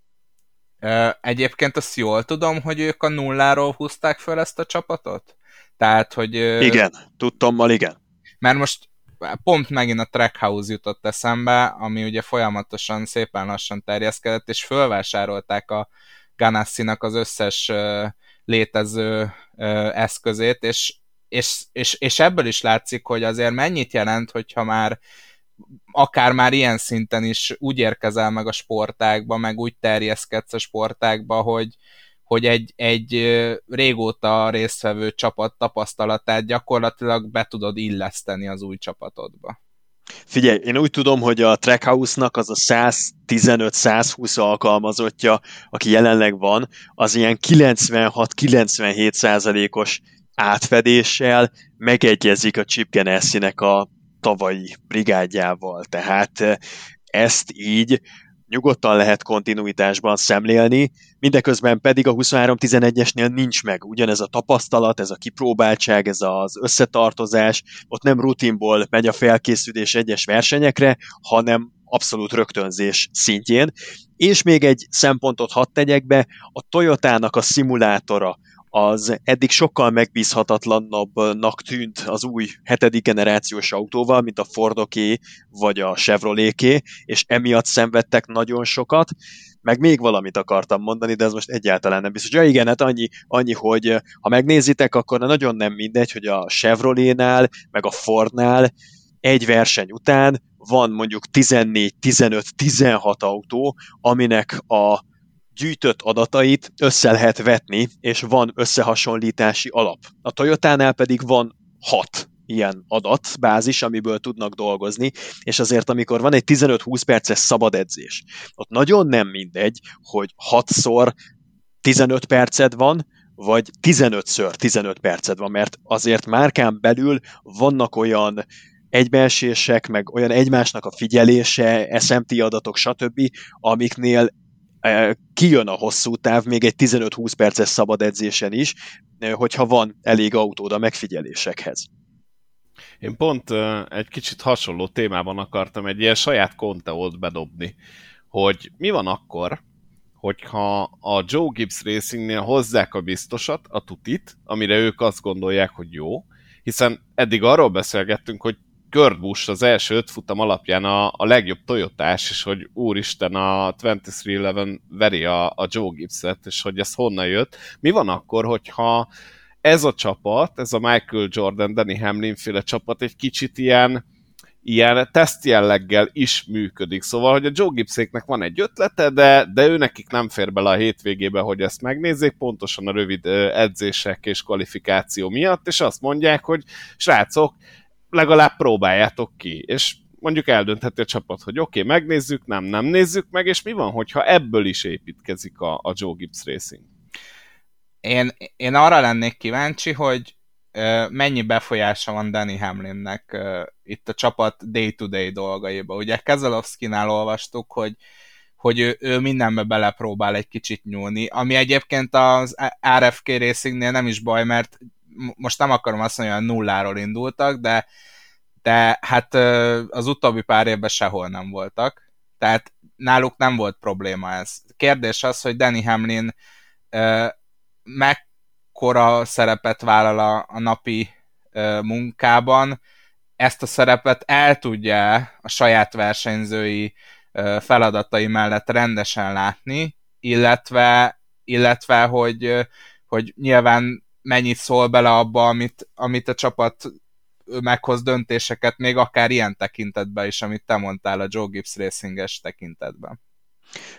Egyébként azt jól tudom, hogy ők a nulláról húzták fel ezt a csapatot? Tehát, hogy... Igen, tudtommal igen. Mert most pont megint a Trackhouse jutott eszembe, ami ugye folyamatosan szépen lassan terjeszkedett, és fölvásárolták a Ganassi-nak az összes létező eszközét, és, és, és, és ebből is látszik, hogy azért mennyit jelent, hogyha már akár már ilyen szinten is úgy érkezel meg a sportákba, meg úgy terjeszkedsz a sportákba, hogy, hogy egy, egy régóta résztvevő csapat tapasztalatát gyakorlatilag be tudod illeszteni az új csapatodba. Figyelj, én úgy tudom, hogy a Trackhouse-nak az a 115-120 alkalmazottja, aki jelenleg van, az ilyen 96-97 százalékos átfedéssel megegyezik a Chip Ganassi-nek a tavalyi brigádjával. Tehát ezt így nyugodtan lehet kontinuitásban szemlélni, mindeközben pedig a 23-11-esnél nincs meg ugyanez a tapasztalat, ez a kipróbáltság, ez az összetartozás, ott nem rutinból megy a felkészülés egyes versenyekre, hanem abszolút rögtönzés szintjén. És még egy szempontot hadd tegyek be, a Toyotának a szimulátora, az eddig sokkal megbízhatatlannabbnak tűnt az új hetedik generációs autóval, mint a Fordoké vagy a Chevroleté, és emiatt szenvedtek nagyon sokat. Meg még valamit akartam mondani, de ez most egyáltalán nem biztos. Ja igen, hát annyi, annyi, hogy ha megnézitek, akkor nagyon nem mindegy, hogy a Chevrolénál, meg a Fordnál egy verseny után van mondjuk 14, 15, 16 autó, aminek a gyűjtött adatait össze lehet vetni, és van összehasonlítási alap. A Toyotánál pedig van hat ilyen adatbázis, amiből tudnak dolgozni, és azért amikor van egy 15-20 perces szabad edzés, ott nagyon nem mindegy, hogy 6-szor 15 perced van, vagy 15-ször 15 perced van, mert azért márkán belül vannak olyan egybeesések, meg olyan egymásnak a figyelése, SMT adatok, stb., amiknél kijön a hosszú táv még egy 15-20 perces szabad edzésen is, hogyha van elég autód a megfigyelésekhez. Én pont egy kicsit hasonló témában akartam egy ilyen saját konteót bedobni, hogy mi van akkor, hogyha a Joe Gibbs Racingnél hozzák a biztosat, a tutit, amire ők azt gondolják, hogy jó, hiszen eddig arról beszélgettünk, hogy Kurt Busch az első öt futam alapján a, a legjobb Toyotás, és hogy úristen a 2311 veri a, a Joe Gibbs-et, és hogy ez honnan jött. Mi van akkor, hogyha ez a csapat, ez a Michael Jordan, Danny Hamlin féle csapat egy kicsit ilyen, ilyen teszt jelleggel is működik. Szóval, hogy a Joe Gibbséknek van egy ötlete, de, de ő nekik nem fér bele a hétvégébe, hogy ezt megnézzék, pontosan a rövid edzések és kvalifikáció miatt, és azt mondják, hogy srácok, legalább próbáljátok ki, és mondjuk eldöntheti a csapat, hogy oké, okay, megnézzük, nem, nem nézzük meg, és mi van, hogyha ebből is építkezik a, a Joe Gibbs Racing? Én, én arra lennék kíváncsi, hogy uh, mennyi befolyása van Danny Hamlinnek uh, itt a csapat day-to-day dolgaiba. Ugye Kezelowski-nál olvastuk, hogy hogy ő, ő mindenbe belepróbál egy kicsit nyúlni, ami egyébként az RFK Racingnél nem is baj, mert most nem akarom azt mondani, hogy nulláról indultak, de, de hát az utóbbi pár évben sehol nem voltak. Tehát náluk nem volt probléma ez. Kérdés az, hogy Danny Hamlin mekkora szerepet vállal a, napi munkában, ezt a szerepet el tudja a saját versenyzői feladatai mellett rendesen látni, illetve, illetve hogy, hogy nyilván mennyit szól bele abba, amit, amit a csapat meghoz döntéseket, még akár ilyen tekintetben is, amit te mondtál a Joe Gibbs Racinges tekintetben.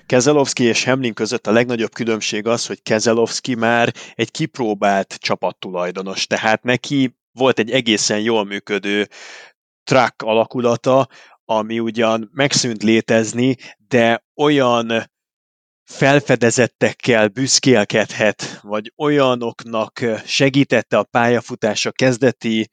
Kezelowski és Hamlin között a legnagyobb különbség az, hogy Kezelowski már egy kipróbált csapattulajdonos, tehát neki volt egy egészen jól működő track alakulata, ami ugyan megszűnt létezni, de olyan felfedezettekkel büszkélkedhet, vagy olyanoknak segítette a pályafutása kezdeti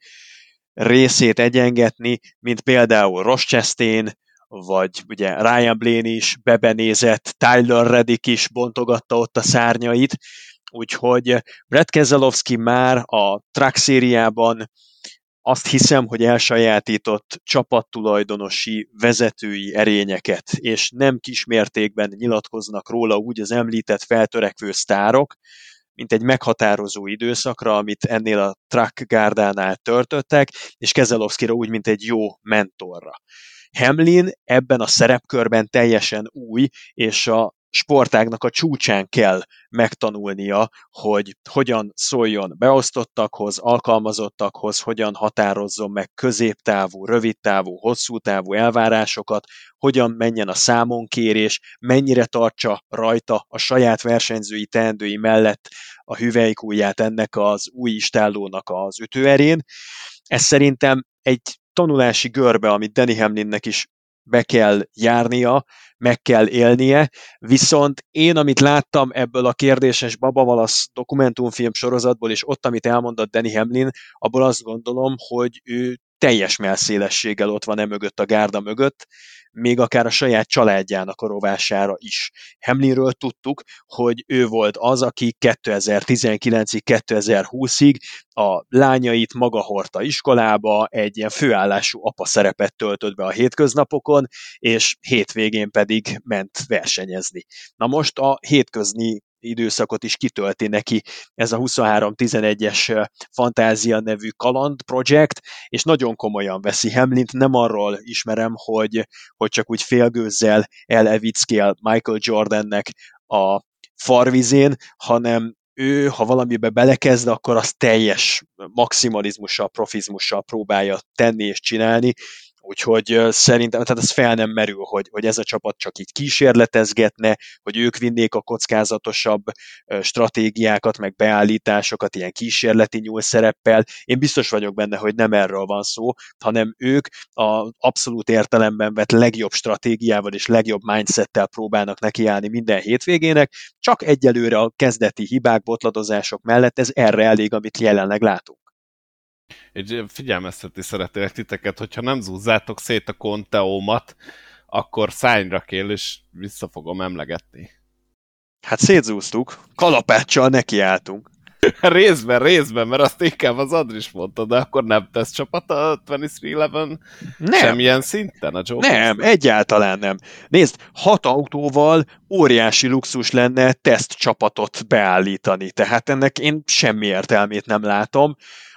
részét egyengetni, mint például Ross Chastain, vagy ugye Ryan Blaney is bebenézett, Tyler Reddick is bontogatta ott a szárnyait, úgyhogy Brett Keselowski már a track szériában azt hiszem, hogy elsajátított csapattulajdonosi vezetői erényeket, és nem kismértékben nyilatkoznak róla úgy az említett feltörekvő sztárok, mint egy meghatározó időszakra, amit ennél a Truck Gárdánál töltöttek, és Kezelowskira úgy, mint egy jó mentorra. Hamlin ebben a szerepkörben teljesen új, és a sportágnak a csúcsán kell megtanulnia, hogy hogyan szóljon beosztottakhoz, alkalmazottakhoz, hogyan határozzon meg középtávú, rövidtávú, hosszú távú elvárásokat, hogyan menjen a számonkérés, mennyire tartsa rajta a saját versenyzői teendői mellett a hüvelykújját ennek az új istállónak az ütőerén. Ez szerintem egy tanulási görbe, amit Danny Hamlinnek is be kell járnia, meg kell élnie, viszont én, amit láttam ebből a kérdéses Babavalasz dokumentumfilm sorozatból, és ott, amit elmondott Danny Hamlin, abból azt gondolom, hogy ő teljes melszélességgel ott van e mögött a gárda mögött, még akár a saját családjának a rovására is. Hamlinről tudtuk, hogy ő volt az, aki 2019-ig, 2020-ig a lányait maga hordta iskolába, egy ilyen főállású apa szerepet töltött be a hétköznapokon, és hétvégén pedig ment versenyezni. Na most a hétközni időszakot is kitölti neki ez a 23-11-es Fantázia nevű kaland projekt, és nagyon komolyan veszi Hamlint, nem arról ismerem, hogy, hogy csak úgy félgőzzel elevickél Michael Jordannek a farvizén, hanem ő, ha valamibe belekezd, akkor az teljes maximalizmussal, profizmussal próbálja tenni és csinálni, Úgyhogy szerintem, tehát ez fel nem merül, hogy, hogy ez a csapat csak így kísérletezgetne, hogy ők vinnék a kockázatosabb stratégiákat, meg beállításokat ilyen kísérleti nyúlszereppel. Én biztos vagyok benne, hogy nem erről van szó, hanem ők a abszolút értelemben vett legjobb stratégiával és legjobb mindsettel próbálnak nekiállni minden hétvégének, csak egyelőre a kezdeti hibák, botladozások mellett ez erre elég, amit jelenleg látunk. Egy figyelmeztetni szeretnék titeket, hogyha nem zúzzátok szét a konteómat, akkor szányra kél, és vissza fogom emlegetni. Hát szétzúztuk, kalapáccsal nekiálltunk. részben, részben, mert azt inkább az Adris mondta, de akkor nem tesz csapat a 2311 nem. semmilyen szinten a Joker? Nem, egyáltalán nem. Nézd, hat autóval óriási luxus lenne teszt csapatot beállítani, tehát ennek én semmi értelmét nem látom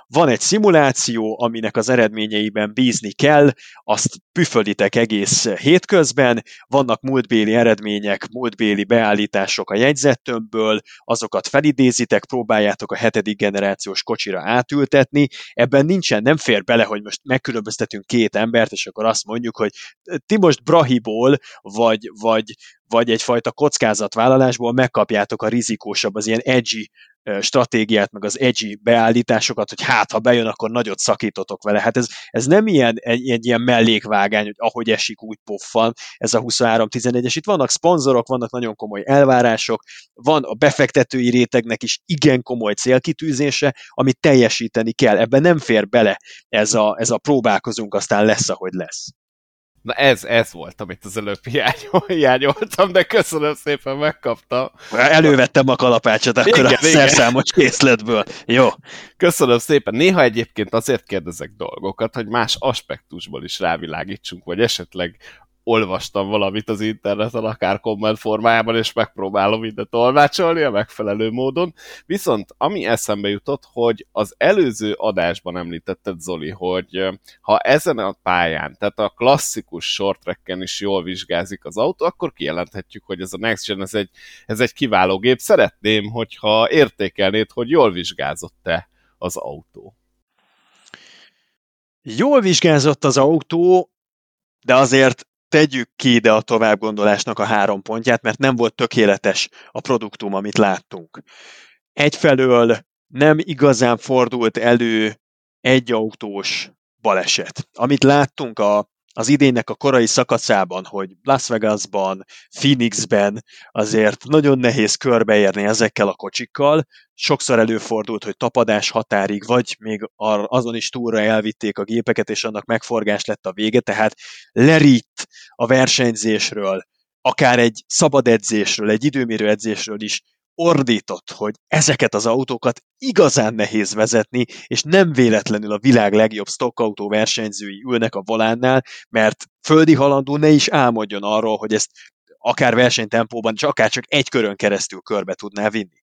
van egy szimuláció, aminek az eredményeiben bízni kell, azt püfölitek egész hétközben, vannak múltbéli eredmények, múltbéli beállítások a jegyzettömbből, azokat felidézitek, próbáljátok a hetedik generációs kocsira átültetni, ebben nincsen, nem fér bele, hogy most megkülönböztetünk két embert, és akkor azt mondjuk, hogy ti most Brahiból, vagy, vagy, vagy egyfajta kockázatvállalásból megkapjátok a rizikósabb, az ilyen edgy stratégiát, meg az edgy beállításokat, hogy hát, ha bejön, akkor nagyot szakítotok vele. Hát ez, ez nem ilyen, egy, egy ilyen mellékvágány, hogy ahogy esik, úgy poffan, ez a 23-11-es. Itt vannak szponzorok, vannak nagyon komoly elvárások, van a befektetői rétegnek is igen komoly célkitűzése, amit teljesíteni kell. Ebben nem fér bele ez a, ez a próbálkozunk, aztán lesz, ahogy lesz. Na ez, ez volt, amit az előbb hiányoltam, de köszönöm szépen, megkaptam. Elővettem a kalapácsot akkor igen, a szerszámos készletből. Jó. Köszönöm szépen. Néha egyébként azért kérdezek dolgokat, hogy más aspektusból is rávilágítsunk, vagy esetleg olvastam valamit az interneten, akár komment formájában, és megpróbálom ide tolmácsolni a megfelelő módon. Viszont ami eszembe jutott, hogy az előző adásban említetted, Zoli, hogy ha ezen a pályán, tehát a klasszikus short is jól vizsgázik az autó, akkor kijelenthetjük, hogy ez a Next Gen, ez egy, ez egy kiváló gép. Szeretném, hogyha értékelnéd, hogy jól vizsgázott-e az autó. Jól vizsgázott az autó, de azért tegyük ki ide a továbbgondolásnak a három pontját, mert nem volt tökéletes a produktum, amit láttunk. Egyfelől nem igazán fordult elő egy autós baleset. Amit láttunk a az idénynek a korai szakaszában, hogy Las Vegasban, Phoenixben azért nagyon nehéz körbeérni ezekkel a kocsikkal. Sokszor előfordult, hogy tapadás határig, vagy még azon is túlra elvitték a gépeket, és annak megforgás lett a vége, tehát lerít a versenyzésről, akár egy szabad edzésről, egy időmérő edzésről is ordított, hogy ezeket az autókat igazán nehéz vezetni, és nem véletlenül a világ legjobb stockautó versenyzői ülnek a volánnál, mert földi halandó ne is álmodjon arról, hogy ezt akár versenytempóban, csak akár csak egy körön keresztül körbe tudná vinni.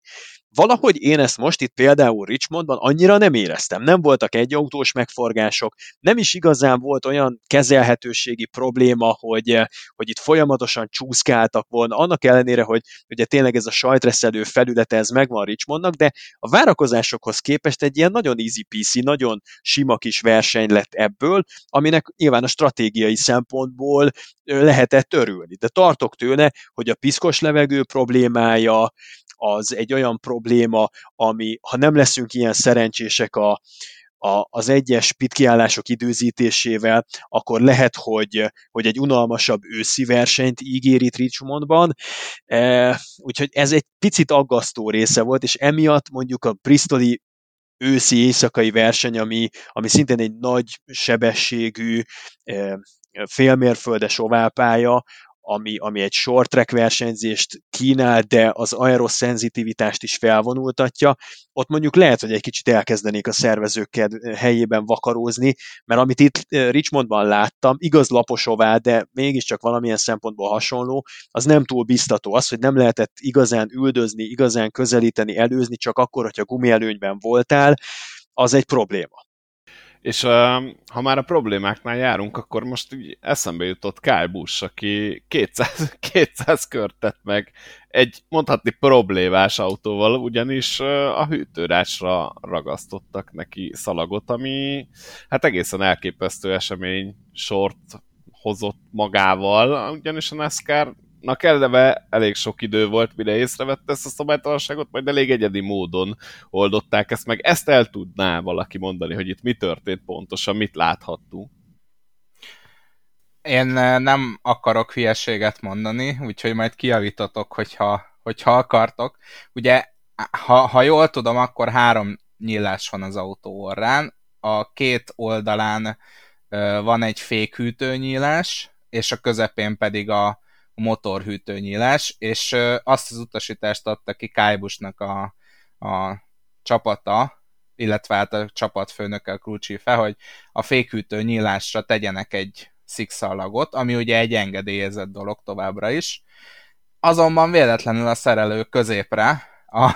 Valahogy én ezt most itt például Richmondban annyira nem éreztem. Nem voltak egyautós megforgások, nem is igazán volt olyan kezelhetőségi probléma, hogy, hogy itt folyamatosan csúszkáltak volna, annak ellenére, hogy ugye tényleg ez a sajtreszelő felülete, ez megvan Richmondnak, de a várakozásokhoz képest egy ilyen nagyon easy PC, nagyon sima kis verseny lett ebből, aminek nyilván a stratégiai szempontból lehetett örülni. De tartok tőle, hogy a piszkos levegő problémája, az egy olyan probléma, ami, ha nem leszünk ilyen szerencsések a, a, az egyes pitkiállások időzítésével, akkor lehet, hogy, hogy egy unalmasabb őszi versenyt ígér itt Richmondban. E, úgyhogy ez egy picit aggasztó része volt, és emiatt mondjuk a Bristoli őszi éjszakai verseny, ami, ami szintén egy nagy sebességű e, félmérföldes oválpálya, ami, ami egy short track versenyzést kínál, de az aeroszenzitivitást is felvonultatja, ott mondjuk lehet, hogy egy kicsit elkezdenék a szervezőkkel helyében vakarózni, mert amit itt eh, Richmondban láttam, igaz laposová, de mégiscsak valamilyen szempontból hasonló, az nem túl biztató. Az, hogy nem lehetett igazán üldözni, igazán közelíteni, előzni, csak akkor, hogyha gumielőnyben voltál, az egy probléma. És uh, ha már a problémáknál járunk, akkor most úgy eszembe jutott Kyle Busch, aki 200, 200 kört tett meg egy mondhatni problémás autóval, ugyanis uh, a hűtőrácsra ragasztottak neki szalagot, ami hát egészen elképesztő esemény sort hozott magával, ugyanis a NASCAR nak eleve elég sok idő volt, mire észrevette ezt a szabálytalanságot, majd elég egyedi módon oldották ezt meg. Ezt el tudná valaki mondani, hogy itt mi történt pontosan, mit láthattunk? Én eh, nem akarok hülyeséget mondani, úgyhogy majd kiavítatok, hogyha, hogyha akartok. Ugye, ha, ha jól tudom, akkor három nyílás van az autó orrán. A két oldalán uh, van egy fékhűtőnyílás, és a közepén pedig a, motorhűtőnyílás, és azt az utasítást adta ki Kájbusnak a, a csapata, illetve hát a csapatfőnöke, a crewchiefe, hogy a fékhűtő nyílásra tegyenek egy szikszalagot, ami ugye egy engedélyezett dolog továbbra is. Azonban véletlenül a szerelő középre a,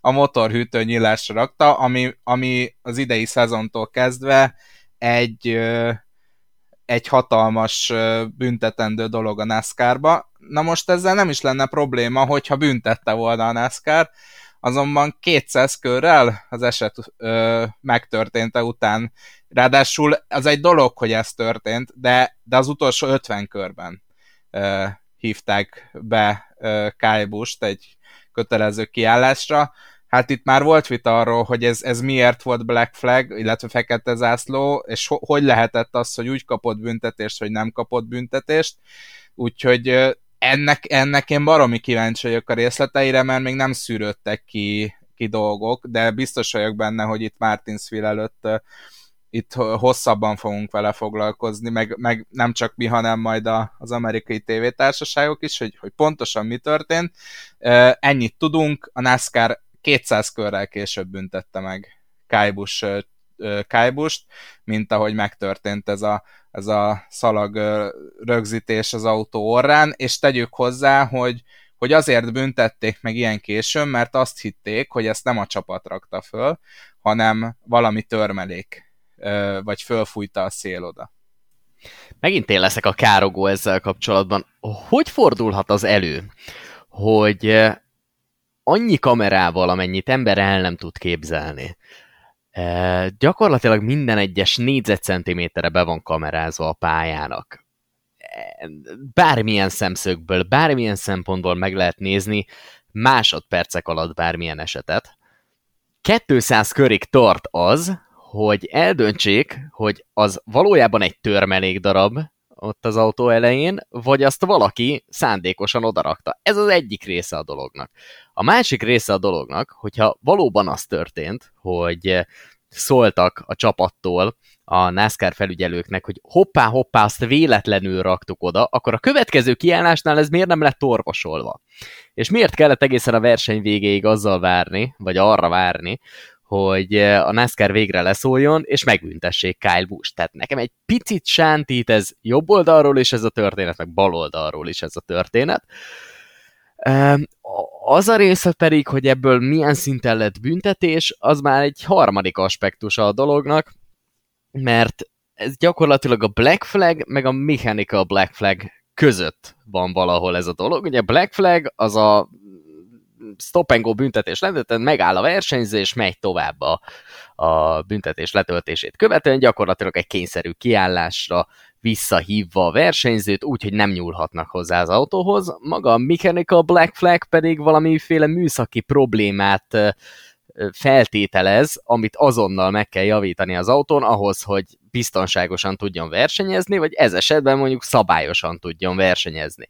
a motorhűtő nyílásra rakta, ami, ami az idei szezontól kezdve egy egy hatalmas büntetendő dolog a NASCAR-ba. Na most ezzel nem is lenne probléma, hogyha büntette volna a NASCAR, azonban 200 körrel az eset ö, megtörténte után. Ráadásul az egy dolog, hogy ez történt, de, de az utolsó 50 körben ö, hívták be ö, egy kötelező kiállásra, hát itt már volt vita arról, hogy ez, ez miért volt Black Flag, illetve fekete zászló, és ho- hogy lehetett az, hogy úgy kapott büntetést, hogy nem kapott büntetést. Úgyhogy ennek, ennek én baromi kíváncsi vagyok a részleteire, mert még nem szűrődtek ki, ki dolgok, de biztos vagyok benne, hogy itt Martinsville előtt itt hosszabban fogunk vele foglalkozni, meg, meg nem csak mi, hanem majd a, az amerikai tévétársaságok is, hogy, hogy pontosan mi történt. Ennyit tudunk, a NASCAR 200 körrel később büntette meg Kájbus Kájbust, mint ahogy megtörtént ez a, ez a szalag rögzítés az autó orrán, és tegyük hozzá, hogy, hogy azért büntették meg ilyen későn, mert azt hitték, hogy ezt nem a csapat rakta föl, hanem valami törmelék, vagy fölfújta a szél oda. Megint én leszek a károgó ezzel kapcsolatban. Hogy fordulhat az elő, hogy annyi kamerával, amennyit ember el nem tud képzelni. E, gyakorlatilag minden egyes négyzetcentiméterre be van kamerázva a pályának. E, bármilyen szemszögből, bármilyen szempontból meg lehet nézni másodpercek alatt bármilyen esetet. 200 körig tart az, hogy eldöntsék, hogy az valójában egy törmelék darab, ott az autó elején, vagy azt valaki szándékosan odarakta. Ez az egyik része a dolognak. A másik része a dolognak, hogyha valóban az történt, hogy szóltak a csapattól a NASCAR felügyelőknek, hogy hoppá-hoppá, azt véletlenül raktuk oda, akkor a következő kiállásnál ez miért nem lett orvosolva? És miért kellett egészen a verseny végéig azzal várni, vagy arra várni, hogy eh, a NASCAR végre leszóljon, és megbüntessék Kyle Busch. Tehát nekem egy picit sántít ez jobb oldalról is ez a történet, meg bal oldalról is ez a történet. Az a része pedig, hogy ebből milyen szinten lett büntetés, az már egy harmadik aspektusa a dolognak, mert ez gyakorlatilag a Black Flag meg a Mechanical Black Flag között van valahol ez a dolog. Ugye Black Flag az a stop and go büntetés letöltően megáll a versenyzés, megy tovább a, a büntetés letöltését követően, gyakorlatilag egy kényszerű kiállásra visszahívva a versenyzőt, úgyhogy nem nyúlhatnak hozzá az autóhoz. Maga a Mechanical Black Flag pedig valamiféle műszaki problémát feltételez, amit azonnal meg kell javítani az autón ahhoz, hogy biztonságosan tudjon versenyezni, vagy ez esetben mondjuk szabályosan tudjon versenyezni.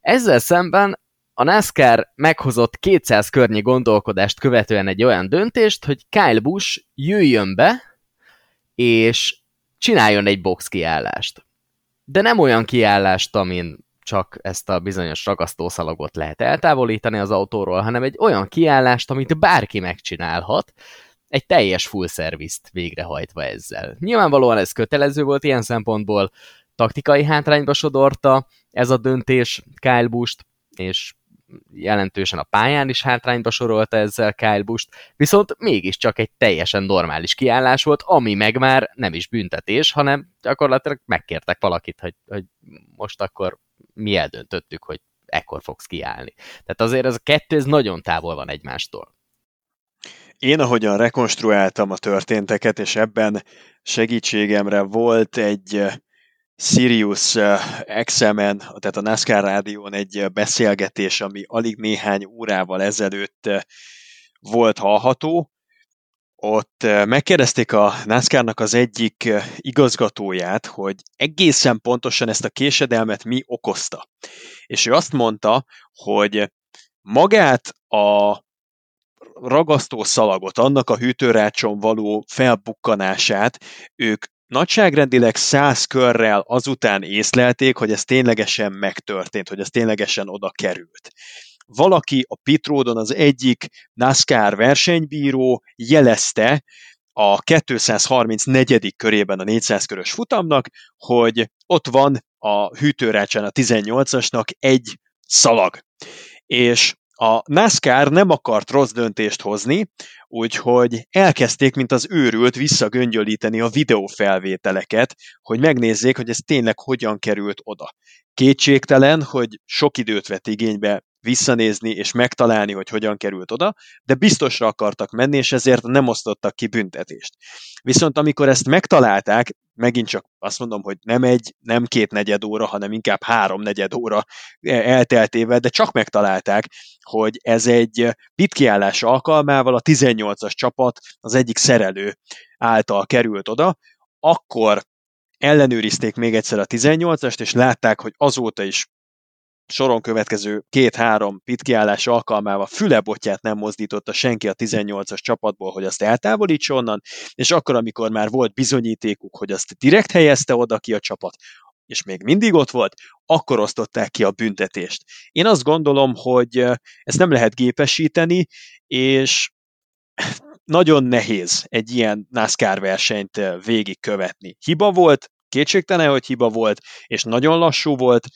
Ezzel szemben a NASCAR meghozott 200 környi gondolkodást követően egy olyan döntést, hogy Kyle Busch jöjjön be, és csináljon egy box kiállást. De nem olyan kiállást, amin csak ezt a bizonyos ragasztószalagot lehet eltávolítani az autóról, hanem egy olyan kiállást, amit bárki megcsinálhat, egy teljes full service végrehajtva ezzel. Nyilvánvalóan ez kötelező volt ilyen szempontból, taktikai hátrányba sodorta ez a döntés Kyle Busch-t, és jelentősen a pályán is hátrányba sorolta ezzel Kyle Busch-t, viszont mégiscsak egy teljesen normális kiállás volt, ami meg már nem is büntetés, hanem gyakorlatilag megkértek valakit, hogy, hogy most akkor mi eldöntöttük, hogy ekkor fogsz kiállni. Tehát azért ez a kettő, ez nagyon távol van egymástól. Én, ahogyan rekonstruáltam a történteket, és ebben segítségemre volt egy Sirius XM-en, tehát a NASCAR rádión egy beszélgetés, ami alig néhány órával ezelőtt volt hallható. Ott megkérdezték a NASCAR-nak az egyik igazgatóját, hogy egészen pontosan ezt a késedelmet mi okozta. És ő azt mondta, hogy magát a ragasztó szalagot, annak a hűtőrácson való felbukkanását ők nagyságrendileg száz körrel azután észlelték, hogy ez ténylegesen megtörtént, hogy ez ténylegesen oda került. Valaki a pitródon az egyik NASCAR versenybíró jelezte a 234. körében a 400 körös futamnak, hogy ott van a hűtőrácsán a 18-asnak egy szalag. És a NASCAR nem akart rossz döntést hozni, úgyhogy elkezdték, mint az őrült visszagöngyölíteni a videófelvételeket, hogy megnézzék, hogy ez tényleg hogyan került oda. Kétségtelen, hogy sok időt vett igénybe visszanézni és megtalálni, hogy hogyan került oda, de biztosra akartak menni, és ezért nem osztottak ki büntetést. Viszont amikor ezt megtalálták, megint csak azt mondom, hogy nem egy, nem két negyed óra, hanem inkább három negyed óra elteltével, de csak megtalálták, hogy ez egy pitkiállás alkalmával a 18-as csapat az egyik szerelő által került oda, akkor ellenőrizték még egyszer a 18-ast, és látták, hogy azóta is soron következő két-három pitkiállás alkalmával fülebotját nem mozdította senki a 18-as csapatból, hogy azt eltávolítsa onnan, és akkor, amikor már volt bizonyítékuk, hogy azt direkt helyezte oda ki a csapat, és még mindig ott volt, akkor osztották ki a büntetést. Én azt gondolom, hogy ezt nem lehet gépesíteni, és nagyon nehéz egy ilyen NASCAR versenyt végigkövetni. Hiba volt, kétségtelen, hogy hiba volt, és nagyon lassú volt,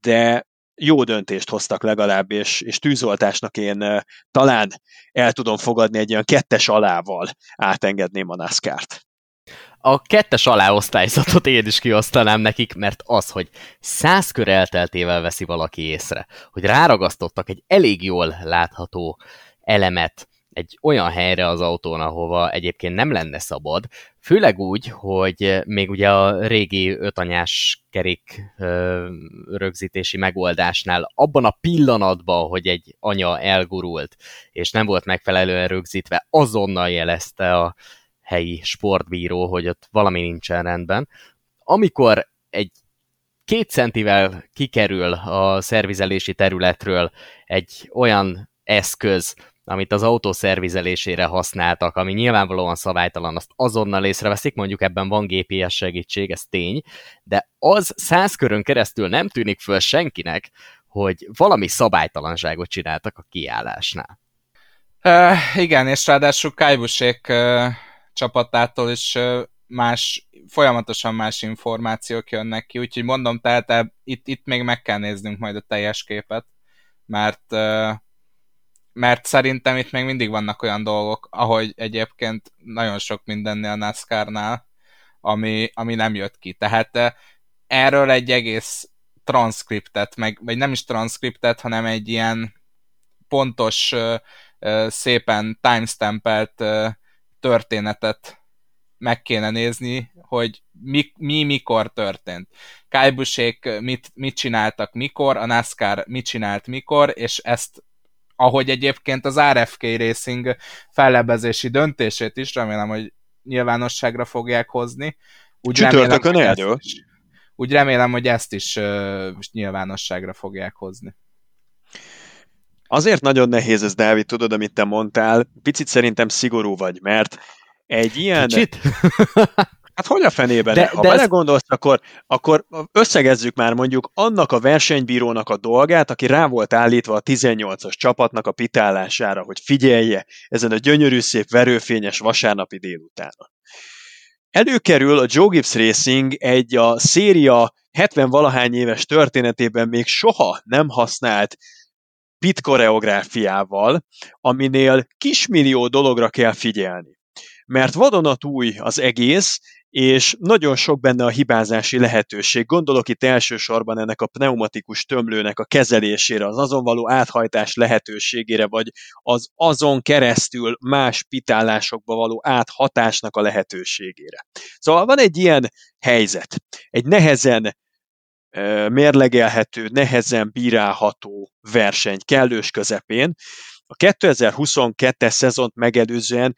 de jó döntést hoztak legalább, és, és tűzoltásnak én talán el tudom fogadni egy olyan kettes alával átengedném a NASCAR-t. A kettes aláosztályzatot én is kiosztanám nekik, mert az, hogy száz kör elteltével veszi valaki észre, hogy ráragasztottak egy elég jól látható elemet egy olyan helyre az autón, ahova egyébként nem lenne szabad, főleg úgy, hogy még ugye a régi ötanyás kerék rögzítési megoldásnál abban a pillanatban, hogy egy anya elgurult, és nem volt megfelelően rögzítve, azonnal jelezte a helyi sportbíró, hogy ott valami nincsen rendben. Amikor egy két centivel kikerül a szervizelési területről egy olyan eszköz, amit az autó szervizelésére használtak, ami nyilvánvalóan szabálytalan, azt azonnal észreveszik, mondjuk ebben van GPS segítség, ez tény, de az száz körön keresztül nem tűnik föl senkinek, hogy valami szabálytalanságot csináltak a kiállásnál. Uh, igen, és ráadásul Kajbusék uh, csapatától is uh, más, folyamatosan más információk jönnek ki, úgyhogy mondom, tehát itt, itt még meg kell néznünk majd a teljes képet mert mert szerintem itt még mindig vannak olyan dolgok, ahogy egyébként nagyon sok mindennél a NASCAR-nál, ami, ami nem jött ki. Tehát erről egy egész transzkriptet, meg, vagy nem is transzkriptet, hanem egy ilyen pontos, szépen timestampelt történetet meg kéne nézni, hogy mi, mi mikor történt. Kájbusék mit, mit csináltak mikor, a NASCAR mit csinált mikor, és ezt ahogy egyébként az RFK Racing fellebezési döntését is, remélem, hogy nyilvánosságra fogják hozni. Úgy Csütörtökön remélem, is, úgy remélem, hogy ezt is uh, nyilvánosságra fogják hozni. Azért nagyon nehéz ez, Dávid, tudod, amit te mondtál. Picit szerintem szigorú vagy, mert egy ilyen... Kicsit? Hát hogy a fenében? De, ha de belegondolsz, ez... akkor, akkor összegezzük már mondjuk annak a versenybírónak a dolgát, aki rá volt állítva a 18-as csapatnak a pitálására, hogy figyelje ezen a gyönyörű szép verőfényes vasárnapi délutánon. Előkerül a Joe Gibbs Racing egy a széria 70 valahány éves történetében még soha nem használt pit koreográfiával, aminél kismillió dologra kell figyelni. Mert vadonatúj az egész, és nagyon sok benne a hibázási lehetőség. Gondolok itt elsősorban ennek a pneumatikus tömlőnek a kezelésére, az azon való áthajtás lehetőségére, vagy az azon keresztül más pitálásokba való áthatásnak a lehetőségére. Szóval van egy ilyen helyzet, egy nehezen mérlegelhető, nehezen bírálható verseny kellős közepén. A 2022-es szezont megelőzően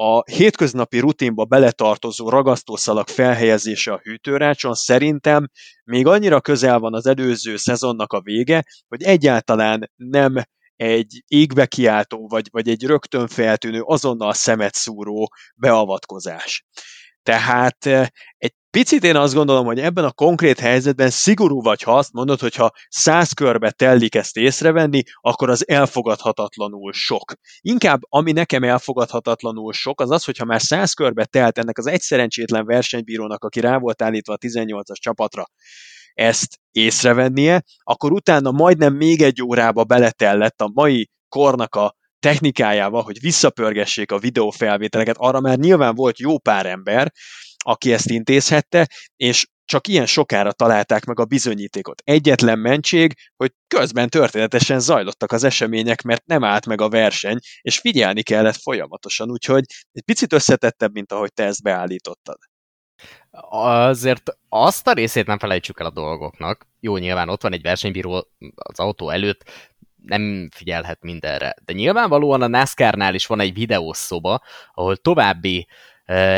a hétköznapi rutinba beletartozó ragasztószalag felhelyezése a hűtőrácson szerintem még annyira közel van az előző szezonnak a vége, hogy egyáltalán nem egy égbe kiáltó, vagy, vagy egy rögtön feltűnő, azonnal szemet szúró beavatkozás. Tehát eh, egy picit én azt gondolom, hogy ebben a konkrét helyzetben szigorú vagy, ha azt mondod, hogy ha száz körbe tellik ezt észrevenni, akkor az elfogadhatatlanul sok. Inkább ami nekem elfogadhatatlanul sok, az az, hogyha már száz körbe telt ennek az egy szerencsétlen versenybírónak, aki rá volt állítva a 18-as csapatra, ezt észrevennie, akkor utána majdnem még egy órába beletellett a mai kornak a technikájával, hogy visszapörgessék a videófelvételeket, arra már nyilván volt jó pár ember, aki ezt intézhette, és csak ilyen sokára találták meg a bizonyítékot. Egyetlen mentség, hogy közben történetesen zajlottak az események, mert nem állt meg a verseny, és figyelni kellett folyamatosan, úgyhogy egy picit összetettebb, mint ahogy te ezt beállítottad. Azért azt a részét nem felejtsük el a dolgoknak. Jó, nyilván ott van egy versenybíró az autó előtt, nem figyelhet mindenre. De nyilvánvalóan a NASCAR-nál is van egy videószoba, ahol további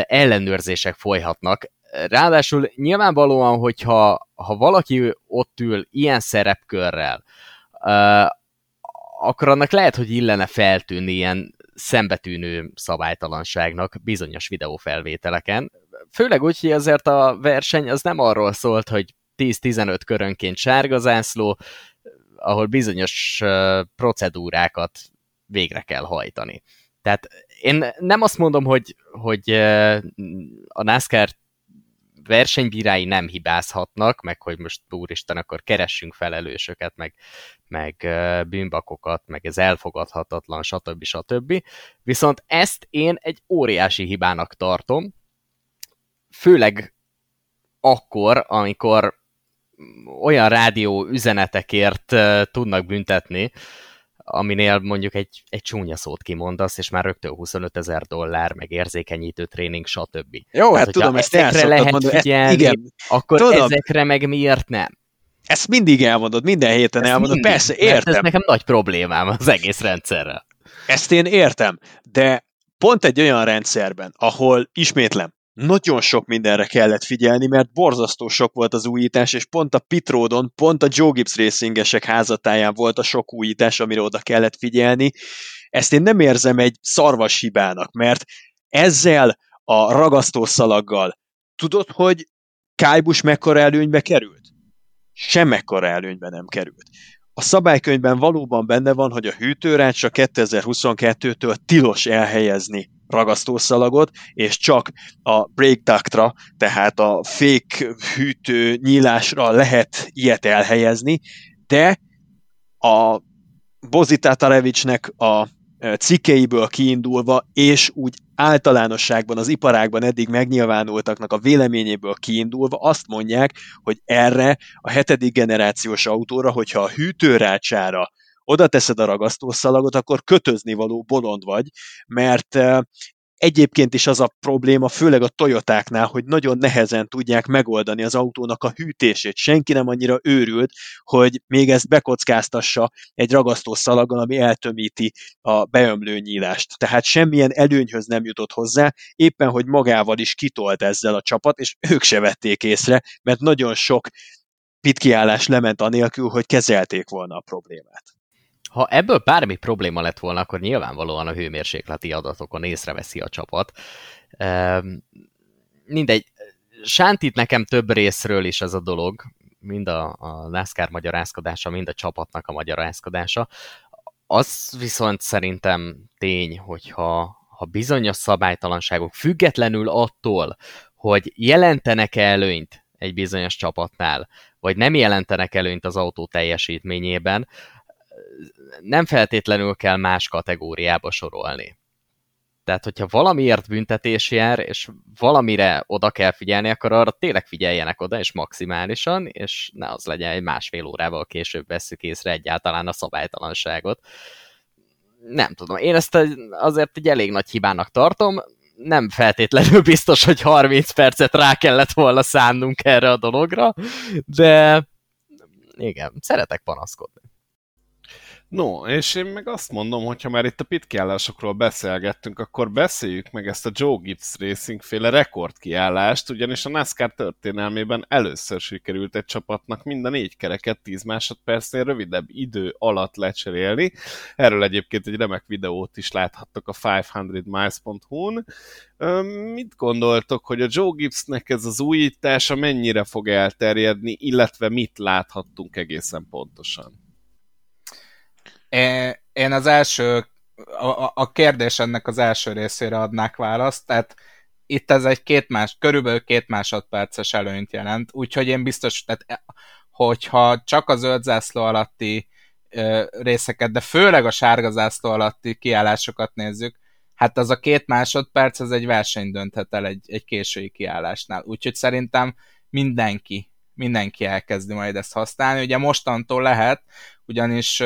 ellenőrzések folyhatnak. Ráadásul nyilvánvalóan, hogyha ha valaki ott ül ilyen szerepkörrel, akkor annak lehet, hogy illene feltűnni ilyen szembetűnő szabálytalanságnak bizonyos videófelvételeken. Főleg úgy, hogy azért a verseny az nem arról szólt, hogy 10-15 körönként sárga zászló, ahol bizonyos procedúrákat végre kell hajtani. Tehát én nem azt mondom, hogy, hogy a NASCAR versenybírái nem hibázhatnak, meg hogy most úristen, akkor keressünk felelősöket, meg, meg bűnbakokat, meg ez elfogadhatatlan, stb. stb. Viszont ezt én egy óriási hibának tartom, főleg akkor, amikor olyan rádió üzenetekért tudnak büntetni, aminél mondjuk egy, egy csúnya szót kimondasz, és már rögtön 25 ezer dollár, meg érzékenyítő tréning, stb. Jó, hát tudom, ezt ezekre lehet mondani, figyelni, igen, akkor tudom. ezekre meg miért nem? Ezt mindig elmondod, minden héten ezt elmondod, mindig, persze, értem. Ez nekem nagy problémám az egész rendszerrel. Ezt én értem, de pont egy olyan rendszerben, ahol ismétlem, nagyon sok mindenre kellett figyelni, mert borzasztó sok volt az újítás, és pont a Pitródon, pont a Joe Gibbs racingesek házatáján volt a sok újítás, amire oda kellett figyelni. Ezt én nem érzem egy szarvas hibának, mert ezzel a ragasztószalaggal tudod, hogy Kájbus mekkora előnybe került? Semmekkora előnybe nem került. A szabálykönyvben valóban benne van, hogy a hűtőrácsra 2022-től tilos elhelyezni ragasztószalagot, és csak a brake ductra, tehát a fék hűtő nyílásra lehet ilyet elhelyezni, de a Bozita Tarevicsnek a cikkeiből kiindulva, és úgy általánosságban az iparágban eddig megnyilvánultaknak a véleményéből kiindulva azt mondják, hogy erre a hetedik generációs autóra, hogyha a hűtőrácsára oda teszed a ragasztószalagot, akkor kötözni való bolond vagy, mert Egyébként is az a probléma, főleg a Toyotáknál, hogy nagyon nehezen tudják megoldani az autónak a hűtését. Senki nem annyira őrült, hogy még ezt bekockáztassa egy ragasztó szalaggal, ami eltömíti a beömlő nyílást. Tehát semmilyen előnyhöz nem jutott hozzá, éppen hogy magával is kitolt ezzel a csapat, és ők se vették észre, mert nagyon sok pitkiállás lement anélkül, hogy kezelték volna a problémát. Ha ebből bármi probléma lett volna, akkor nyilvánvalóan a hőmérsékleti adatokon észreveszi a csapat. Ehm, mindegy, sántit nekem több részről is ez a dolog, mind a, a NASCAR magyarázkodása, mind a csapatnak a magyarázkodása. Az viszont szerintem tény, hogyha ha bizonyos szabálytalanságok függetlenül attól, hogy jelentenek-e előnyt egy bizonyos csapatnál, vagy nem jelentenek előnyt az autó teljesítményében, nem feltétlenül kell más kategóriába sorolni. Tehát, hogyha valamiért büntetés jár, és valamire oda kell figyelni, akkor arra tényleg figyeljenek oda, és maximálisan, és ne az legyen, egy másfél órával később veszük észre egyáltalán a szabálytalanságot. Nem tudom, én ezt azért egy elég nagy hibának tartom, nem feltétlenül biztos, hogy 30 percet rá kellett volna szánnunk erre a dologra, de igen, szeretek panaszkodni. No, és én meg azt mondom, hogy ha már itt a pitkiállásokról beszélgettünk, akkor beszéljük meg ezt a Joe Gibbs Racing féle rekordkiállást, ugyanis a NASCAR történelmében először sikerült egy csapatnak mind a négy kereket 10 másodpercnél rövidebb idő alatt lecserélni. Erről egyébként egy remek videót is láthattok a 500miles.hu-n. Mit gondoltok, hogy a Joe Gibbsnek ez az újítása mennyire fog elterjedni, illetve mit láthattunk egészen pontosan? Én az első, a, a kérdés ennek az első részére adnák választ, tehát itt ez egy két más, körülbelül két másodperces előnyt jelent, úgyhogy én biztos, tehát e, hogyha csak a zöld zászló alatti részeket, de főleg a sárga zászló alatti kiállásokat nézzük, hát az a két másodperc, az egy verseny dönthet el egy, egy késői kiállásnál. Úgyhogy szerintem mindenki, mindenki elkezdi majd ezt használni. Ugye mostantól lehet, ugyanis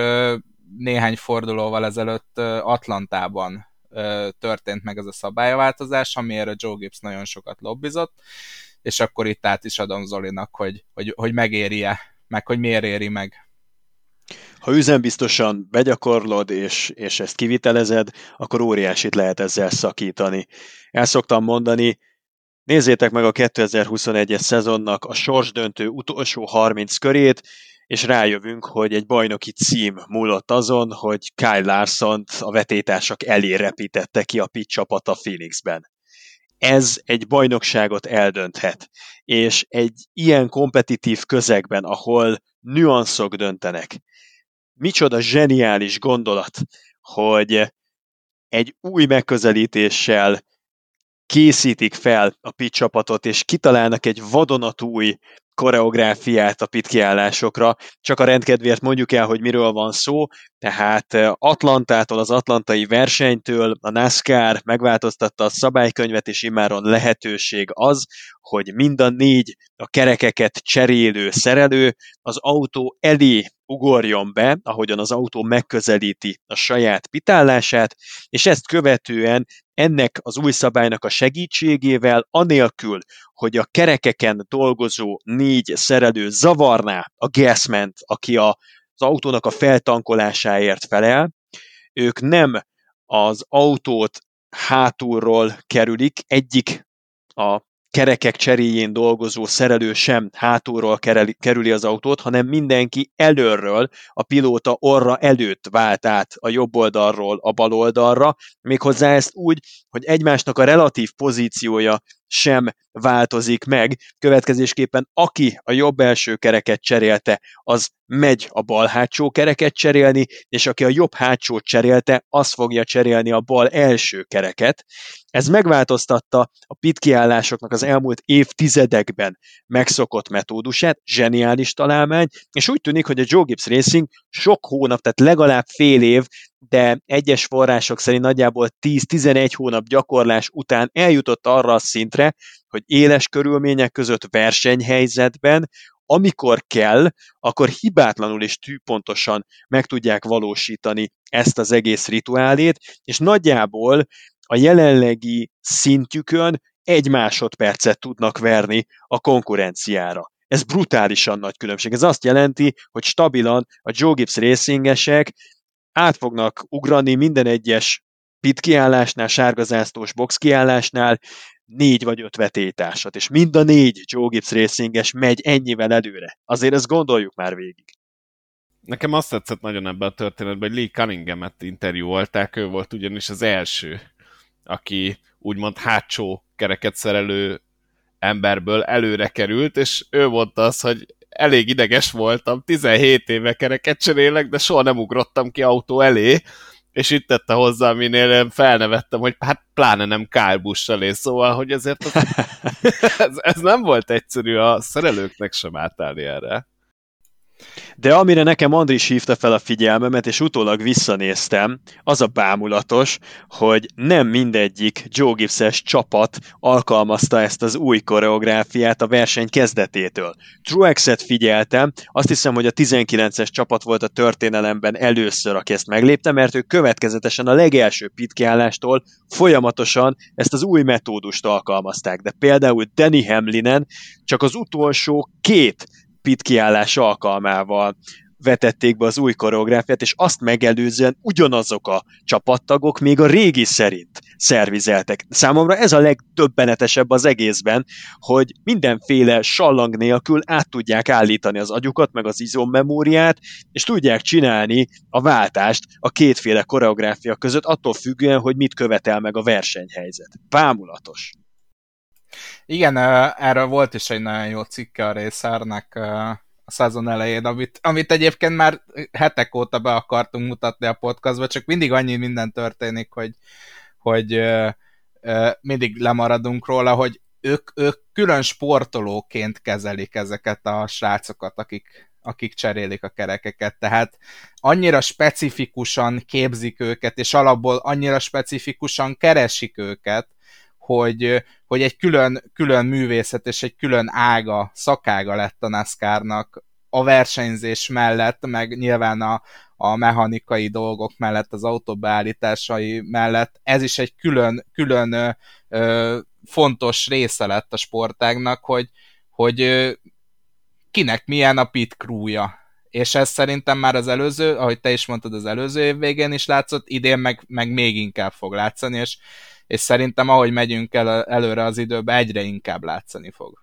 néhány fordulóval ezelőtt Atlantában történt meg ez a szabályváltozás, amiért Joe Gibbs nagyon sokat lobbizott, és akkor itt át is adom Zolinak, hogy, hogy, hogy megéri-e, meg hogy miért éri meg. Ha üzenbiztosan begyakorlod, és, és ezt kivitelezed, akkor óriásit lehet ezzel szakítani. El szoktam mondani, nézzétek meg a 2021-es szezonnak a sorsdöntő utolsó 30 körét, és rájövünk, hogy egy bajnoki cím múlott azon, hogy Kyle larson a vetétársak elé repítette ki a pit csapat a Phoenixben. Ez egy bajnokságot eldönthet, és egy ilyen kompetitív közegben, ahol nüanszok döntenek, micsoda zseniális gondolat, hogy egy új megközelítéssel készítik fel a pit csapatot, és kitalálnak egy vadonatúj koreográfiát a pitkiállásokra, csak a rendkedvéért mondjuk el, hogy miről van szó, tehát Atlantától, az atlantai versenytől a NASCAR megváltoztatta a szabálykönyvet, és immáron lehetőség az, hogy mind a négy a kerekeket cserélő szerelő az autó elé ugorjon be, ahogyan az autó megközelíti a saját pitállását, és ezt követően ennek az új szabálynak a segítségével, anélkül, hogy a kerekeken dolgozó négy szerelő zavarná a gasment, aki a, az autónak a feltankolásáért felel, ők nem az autót hátulról kerülik, egyik a kerekek cseréjén dolgozó szerelő sem hátulról kerüli az autót, hanem mindenki előről, a pilóta orra előtt vált át a jobb oldalról a bal oldalra, méghozzá ezt úgy, hogy egymásnak a relatív pozíciója sem változik meg. Következésképpen aki a jobb első kereket cserélte, az megy a bal hátsó kereket cserélni, és aki a jobb hátsót cserélte, az fogja cserélni a bal első kereket. Ez megváltoztatta a pit kiállásoknak az elmúlt évtizedekben megszokott metódusát, zseniális találmány, és úgy tűnik, hogy a Joe Gibbs Racing sok hónap, tehát legalább fél év, de egyes források szerint nagyjából 10-11 hónap gyakorlás után eljutott arra a szintre, hogy éles körülmények között versenyhelyzetben amikor kell, akkor hibátlanul és tűpontosan meg tudják valósítani ezt az egész rituálét, és nagyjából a jelenlegi szintjükön egy másodpercet tudnak verni a konkurenciára. Ez brutálisan nagy különbség. Ez azt jelenti, hogy stabilan a Joe Gibbs racingesek át fognak ugrani minden egyes pit kiállásnál, sárgazásztós box kiállásnál, négy vagy öt vetétásat, és mind a négy Joe Gibbs racinges megy ennyivel előre. Azért ezt gondoljuk már végig. Nekem azt tetszett nagyon ebben a történetben, hogy Lee Cunningham-et interjúolták, ő volt ugyanis az első, aki úgymond hátsó kereket szerelő emberből előre került, és ő mondta azt, hogy elég ideges voltam, 17 éve kereket cserélek, de soha nem ugrottam ki autó elé, és itt tette hozzá, minél felnevettem, hogy hát pláne nem Kyle Busch elé, szóval, hogy ezért az, ez, ez nem volt egyszerű a szerelőknek sem átállni erre. De amire nekem Andris hívta fel a figyelmemet, és utólag visszanéztem, az a bámulatos, hogy nem mindegyik Joe Gibbs-es csapat alkalmazta ezt az új koreográfiát a verseny kezdetétől. Truex-et figyeltem, azt hiszem, hogy a 19-es csapat volt a történelemben először, aki ezt meglépte, mert ők következetesen a legelső pitkiállástól folyamatosan ezt az új metódust alkalmazták. De például Danny Hamlinen csak az utolsó két pit kiállás alkalmával vetették be az új koreográfiát, és azt megelőzően ugyanazok a csapattagok még a régi szerint szervizeltek. Számomra ez a legdöbbenetesebb az egészben, hogy mindenféle sallang nélkül át tudják állítani az agyukat, meg az izommemóriát, és tudják csinálni a váltást a kétféle koreográfia között, attól függően, hogy mit követel meg a versenyhelyzet. Pámulatos. Igen, erről volt is egy nagyon jó cikke a Racernek a szezon elején, amit, amit egyébként már hetek óta be akartunk mutatni a podcastba, csak mindig annyi minden történik, hogy, hogy mindig lemaradunk róla, hogy ők, ők külön sportolóként kezelik ezeket a srácokat, akik, akik cserélik a kerekeket, tehát annyira specifikusan képzik őket, és alapból annyira specifikusan keresik őket, hogy, hogy egy külön, külön művészet és egy külön ága, szakága lett a NASCAR-nak a versenyzés mellett, meg nyilván a, a mechanikai dolgok mellett, az autóbeállításai mellett, ez is egy külön, külön ö, ö, fontos része lett a sportágnak, hogy, hogy ö, kinek milyen a pit crewja. És ez szerintem már az előző, ahogy te is mondtad, az előző év végén is látszott, idén meg, meg még inkább fog látszani, és és szerintem ahogy megyünk el, előre az időbe, egyre inkább látszani fog.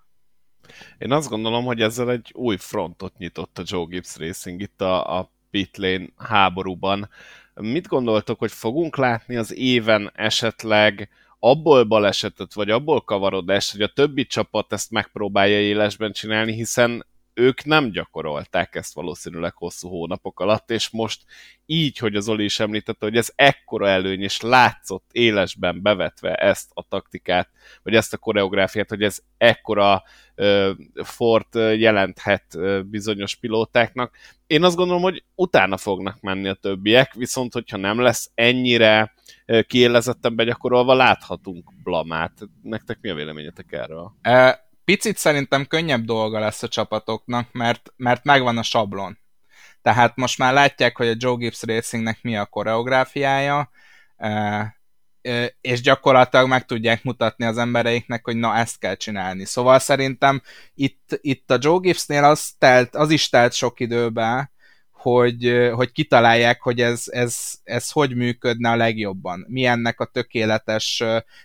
Én azt gondolom, hogy ezzel egy új frontot nyitott a Joe Gibbs Racing itt a, a pit háborúban. Mit gondoltok, hogy fogunk látni az éven esetleg abból balesetet, vagy abból kavarodást, hogy a többi csapat ezt megpróbálja élesben csinálni, hiszen ők nem gyakorolták ezt valószínűleg hosszú hónapok alatt, és most így, hogy az Oli is említette, hogy ez ekkora előny, és látszott élesben bevetve ezt a taktikát, vagy ezt a koreográfiát, hogy ez ekkora uh, fort jelenthet bizonyos pilótáknak. Én azt gondolom, hogy utána fognak menni a többiek, viszont hogyha nem lesz ennyire kiélezetten begyakorolva, láthatunk blamát. Nektek mi a véleményetek erről? Uh picit szerintem könnyebb dolga lesz a csapatoknak, mert, mert megvan a sablon. Tehát most már látják, hogy a Joe Gibbs Racingnek mi a koreográfiája, és gyakorlatilag meg tudják mutatni az embereiknek, hogy na ezt kell csinálni. Szóval szerintem itt, itt a Joe Gibbsnél az, telt, az is telt sok időbe, hogy, hogy kitalálják, hogy ez, ez, ez hogy működne a legjobban. Mi ennek a tökéletes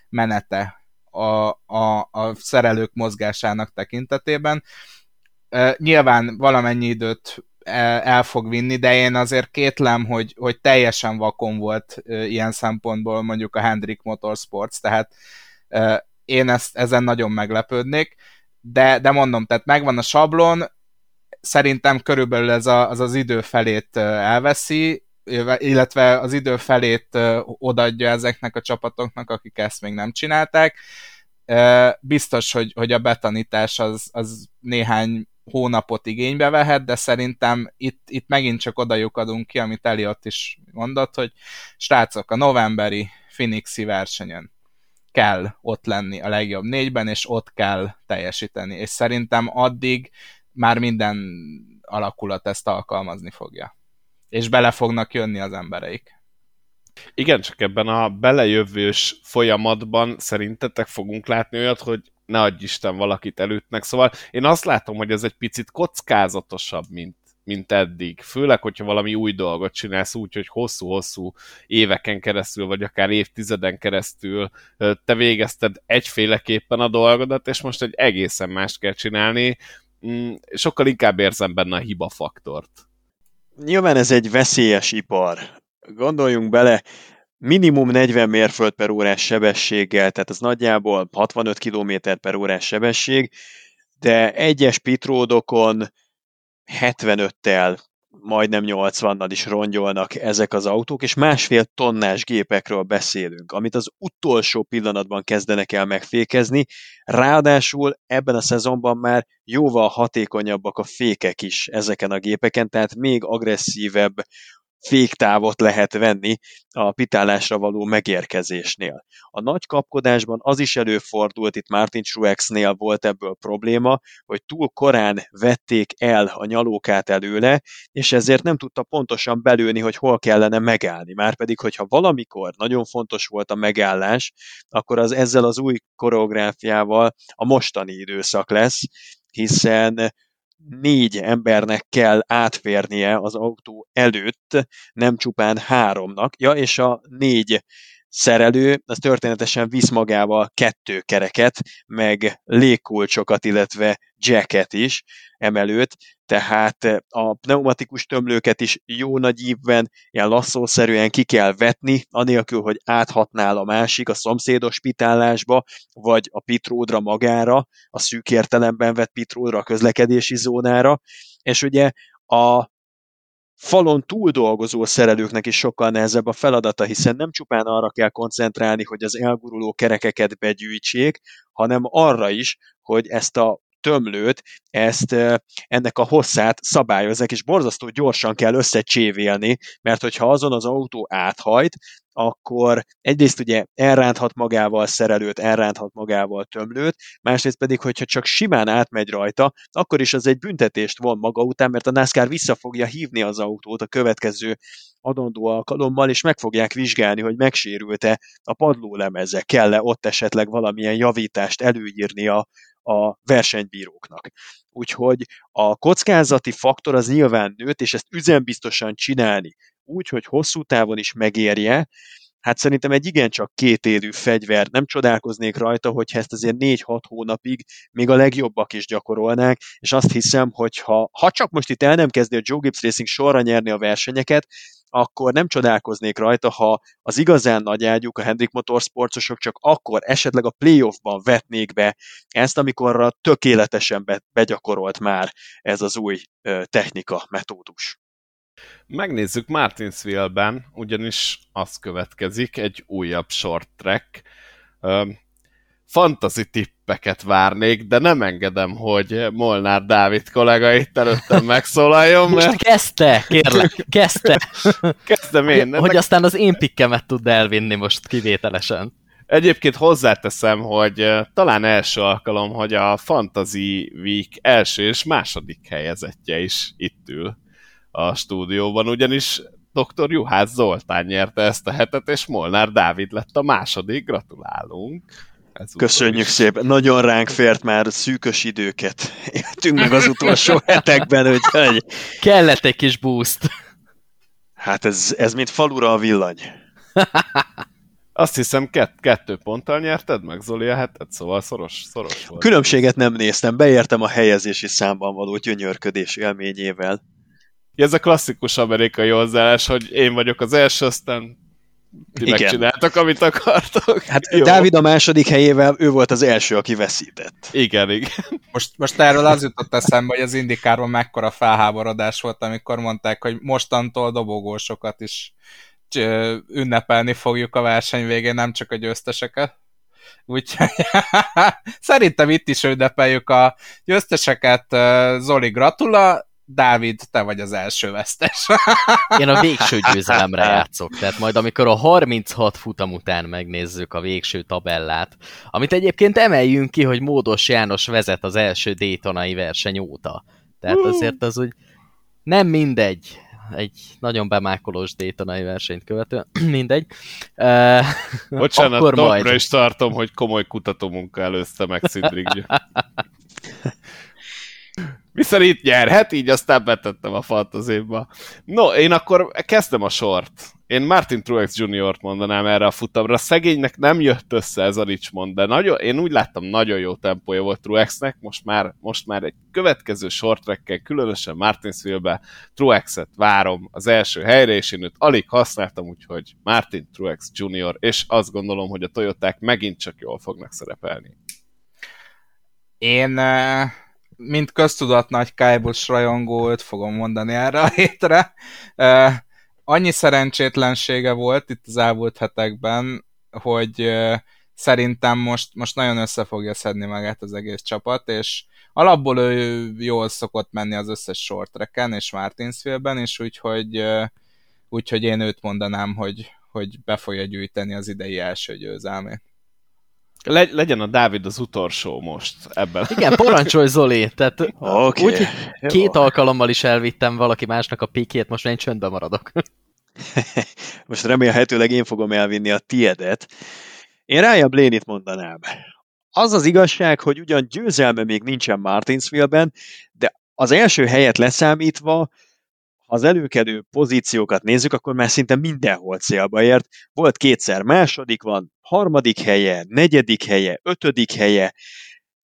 menete a, a, a szerelők mozgásának tekintetében. Nyilván valamennyi időt el, el fog vinni, de én azért kétlem, hogy, hogy teljesen vakon volt ilyen szempontból mondjuk a Hendrik Motorsports, tehát én ezt, ezen nagyon meglepődnék, de, de mondom, tehát megvan a sablon, szerintem körülbelül ez a, az az idő felét elveszi, illetve az idő felét odaadja ezeknek a csapatoknak, akik ezt még nem csinálták. Biztos, hogy, hogy a betanítás az, az néhány hónapot igénybe vehet, de szerintem itt, itt megint csak oda lyukadunk ki, amit Eliott is mondott, hogy srácok, a novemberi Phoenixi versenyen kell ott lenni a legjobb négyben, és ott kell teljesíteni, és szerintem addig már minden alakulat ezt alkalmazni fogja. És bele fognak jönni az embereik. Igen, csak ebben a belejövős folyamatban szerintetek fogunk látni olyat, hogy ne adj Isten valakit előttnek. Szóval én azt látom, hogy ez egy picit kockázatosabb, mint, mint eddig. Főleg, hogyha valami új dolgot csinálsz úgy, hogy hosszú-hosszú éveken keresztül, vagy akár évtizeden keresztül te végezted egyféleképpen a dolgodat, és most egy egészen mást kell csinálni. Mm, sokkal inkább érzem benne a hiba faktort. Nyilván ez egy veszélyes ipar. Gondoljunk bele, minimum 40 mérföld per órás sebességgel, tehát az nagyjából 65 km per órás sebesség, de egyes pitródokon 75-tel, majdnem 80-nal is rongyolnak ezek az autók, és másfél tonnás gépekről beszélünk, amit az utolsó pillanatban kezdenek el megfékezni, ráadásul ebben a szezonban már jóval hatékonyabbak a fékek is ezeken a gépeken, tehát még agresszívebb féktávot lehet venni a pitálásra való megérkezésnél. A nagy kapkodásban az is előfordult, itt Martin Truex-nél volt ebből probléma, hogy túl korán vették el a nyalókát előle, és ezért nem tudta pontosan belőni, hogy hol kellene megállni. Márpedig, hogyha valamikor nagyon fontos volt a megállás, akkor az ezzel az új koreográfiával a mostani időszak lesz, hiszen négy embernek kell átférnie az autó előtt, nem csupán háromnak. Ja, és a négy szerelő, az történetesen visz magával kettő kereket, meg légkulcsokat, illetve jacket is emelőt, tehát a pneumatikus tömlőket is jó nagy ívben, ilyen lasszószerűen ki kell vetni, anélkül, hogy áthatnál a másik a szomszédos pitálásba, vagy a pitródra magára, a szűk értelemben vett pitródra, a közlekedési zónára, és ugye a falon túl dolgozó szerelőknek is sokkal nehezebb a feladata, hiszen nem csupán arra kell koncentrálni, hogy az elguruló kerekeket begyűjtsék, hanem arra is, hogy ezt a tömlőt, ezt ennek a hosszát szabályozzák, és borzasztó gyorsan kell összecsévélni, mert hogyha azon az autó áthajt, akkor egyrészt ugye elránthat magával szerelőt, elránthat magával tömlőt, másrészt pedig, hogyha csak simán átmegy rajta, akkor is az egy büntetést von maga után, mert a NASCAR vissza fogja hívni az autót a következő adandó alkalommal, és meg fogják vizsgálni, hogy megsérült-e a padlólemeze, kell-e ott esetleg valamilyen javítást előírni a, a versenybíróknak. Úgyhogy a kockázati faktor az nyilván nőtt, és ezt üzembiztosan csinálni, úgy, hogy hosszú távon is megérje, hát szerintem egy igencsak kétérű fegyver, nem csodálkoznék rajta, hogyha ezt azért 4-6 hónapig még a legjobbak is gyakorolnák, és azt hiszem, hogy ha, ha csak most itt el nem kezdi a Joe Gibbs Racing sorra nyerni a versenyeket, akkor nem csodálkoznék rajta, ha az igazán nagy ágyuk, a Hendrik Motorsportosok csak akkor esetleg a playoffban vetnék be ezt, amikor tökéletesen be, begyakorolt már ez az új technika, metódus. Megnézzük Martinsville-ben, ugyanis az következik, egy újabb short track. fantasy tippeket várnék, de nem engedem, hogy Molnár Dávid kollega itt előttem megszólaljon, mert... Most kezdte, kérlek, kezdte. Kezdem én. Hogy, hogy aztán az én pikkemet tud elvinni most kivételesen. Egyébként hozzáteszem, hogy talán első alkalom, hogy a Fantasy Week első és második helyezettje is itt ül a stúdióban, ugyanis dr. Juhász Zoltán nyerte ezt a hetet, és Molnár Dávid lett a második. Gratulálunk! Ez Köszönjük szépen, nagyon ránk fért már szűkös időket. Éltünk meg az utolsó hetekben, úgyhogy... Kellett egy kis boost. Hát ez, ez mint falura a villany. Azt hiszem kett, kettő ponttal nyerted meg Zoli a hetet, szóval szoros, szoros volt. Különbséget nem néztem, beértem a helyezési számban való gyönyörködés élményével. Ez a klasszikus amerikai hozzáállás, hogy én vagyok az első, aztán ti Igen. megcsináltak, amit akartok. Hát Jó. Dávid a második helyével, ő volt az első, aki veszített. Igen, igen. Most, most erről az jutott eszembe, hogy az indikárban mekkora felháborodás volt, amikor mondták, hogy mostantól dobogósokat is ünnepelni fogjuk a verseny végén, nem csak a győzteseket. Úgyhogy szerintem itt is ünnepeljük a győzteseket. Zoli, gratula, Dávid, te vagy az első vesztes. Én a végső győzelemre játszok, tehát majd amikor a 36 futam után megnézzük a végső tabellát, amit egyébként emeljünk ki, hogy Módos János vezet az első Daytonai verseny óta. Tehát azért az úgy nem mindegy, egy nagyon bemákolós Daytonai versenyt követően, mindegy. Uh, Bocsánat, akkor majd... is tartom, hogy komoly kutatómunka előzte meg Szidriggy. Mi szerint nyerhet, így aztán betettem a fantazéba. No, én akkor kezdem a sort. Én Martin Truex Jr.-t mondanám erre a futamra. Szegénynek nem jött össze ez a Richmond, de nagyon, én úgy láttam, nagyon jó tempója volt Truexnek. Most már, most már egy következő short különösen Martinsville-be Truexet várom az első helyre, és én őt alig használtam, úgyhogy Martin Truex Jr., és azt gondolom, hogy a Toyoták megint csak jól fognak szerepelni. Én uh mint köztudat nagy Kájbus rajongó, őt fogom mondani erre a hétre. Annyi szerencsétlensége volt itt az elmúlt hetekben, hogy szerintem most, most nagyon össze fogja szedni magát az egész csapat, és alapból ő jól szokott menni az összes short tracken és Martinsville-ben, és úgyhogy, uh, úgyhogy én őt mondanám, hogy, hogy be fogja gyűjteni az idei első győzelmét. Le, legyen a Dávid az utolsó most ebben. Igen, parancsolj Zoli, tehát okay. úgy, két Jó. alkalommal is elvittem valaki másnak a pikét, most én csöndben maradok. most remélhetőleg én fogom elvinni a tiedet. Én Ryan Blaney-t mondanám. Az az igazság, hogy ugyan győzelme még nincsen Martinsville-ben, de az első helyet leszámítva ha az előkedő pozíciókat nézzük, akkor már szinte mindenhol célba ért. Volt kétszer második van, harmadik helye, negyedik helye, ötödik helye,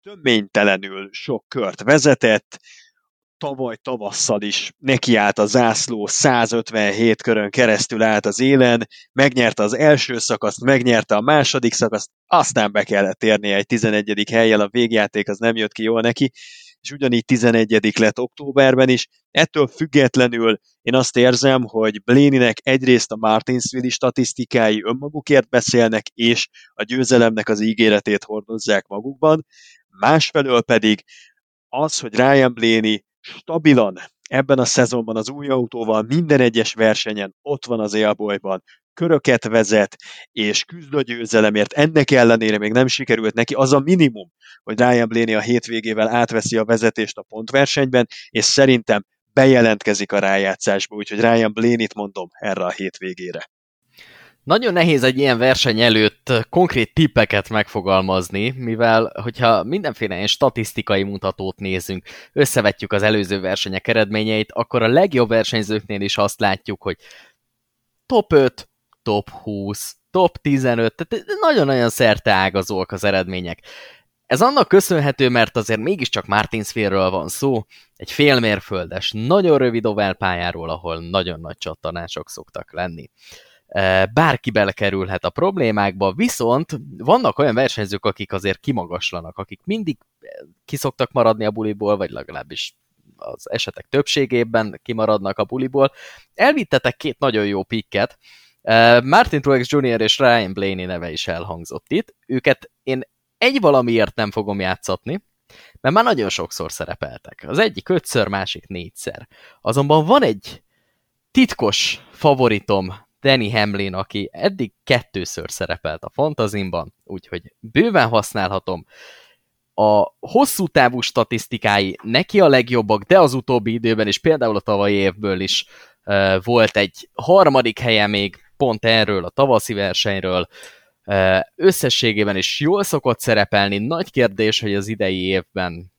töménytelenül sok kört vezetett, tavaly tavasszal is nekiállt a zászló, 157 körön keresztül állt az élen, megnyerte az első szakaszt, megnyerte a második szakaszt, aztán be kellett érnie egy 11. helyjel, a végjáték az nem jött ki jól neki, és ugyanígy 11 lett októberben is. Ettől függetlenül én azt érzem, hogy Bléninek egyrészt a Martinsville statisztikái önmagukért beszélnek, és a győzelemnek az ígéretét hordozzák magukban, másfelől pedig az, hogy Ryan Blaney stabilan ebben a szezonban az új autóval minden egyes versenyen ott van az élbolyban, köröket vezet, és küzd a győzelemért. Ennek ellenére még nem sikerült neki az a minimum, hogy Ryan Blaney a hétvégével átveszi a vezetést a pontversenyben, és szerintem bejelentkezik a rájátszásba, úgyhogy Ryan Blaney-t mondom erre a hétvégére. Nagyon nehéz egy ilyen verseny előtt konkrét tippeket megfogalmazni, mivel hogyha mindenféle ilyen statisztikai mutatót nézünk, összevetjük az előző versenyek eredményeit, akkor a legjobb versenyzőknél is azt látjuk, hogy top 5, top 20, top 15, tehát nagyon-nagyon szerte ágazóak az eredmények. Ez annak köszönhető, mert azért mégiscsak Martinsville-ről van szó, egy félmérföldes, nagyon rövid oválpályáról, ahol nagyon nagy csattanások szoktak lenni. Bárki belekerülhet a problémákba, viszont vannak olyan versenyzők, akik azért kimagaslanak, akik mindig kiszoktak maradni a buliból, vagy legalábbis az esetek többségében kimaradnak a buliból. Elvittetek két nagyon jó pikket, Martin Truex Jr. és Ryan Blaney neve is elhangzott itt. Őket én egy valamiért nem fogom játszatni, mert már nagyon sokszor szerepeltek. Az egyik ötször, másik négyszer. Azonban van egy titkos favoritom, Danny Hamlin, aki eddig kettőször szerepelt a fantazimban, úgyhogy bőven használhatom. A hosszú távú statisztikái neki a legjobbak, de az utóbbi időben is, például a tavalyi évből is volt egy harmadik helye még pont erről, a tavaszi versenyről, összességében is jól szokott szerepelni. Nagy kérdés, hogy az idei évben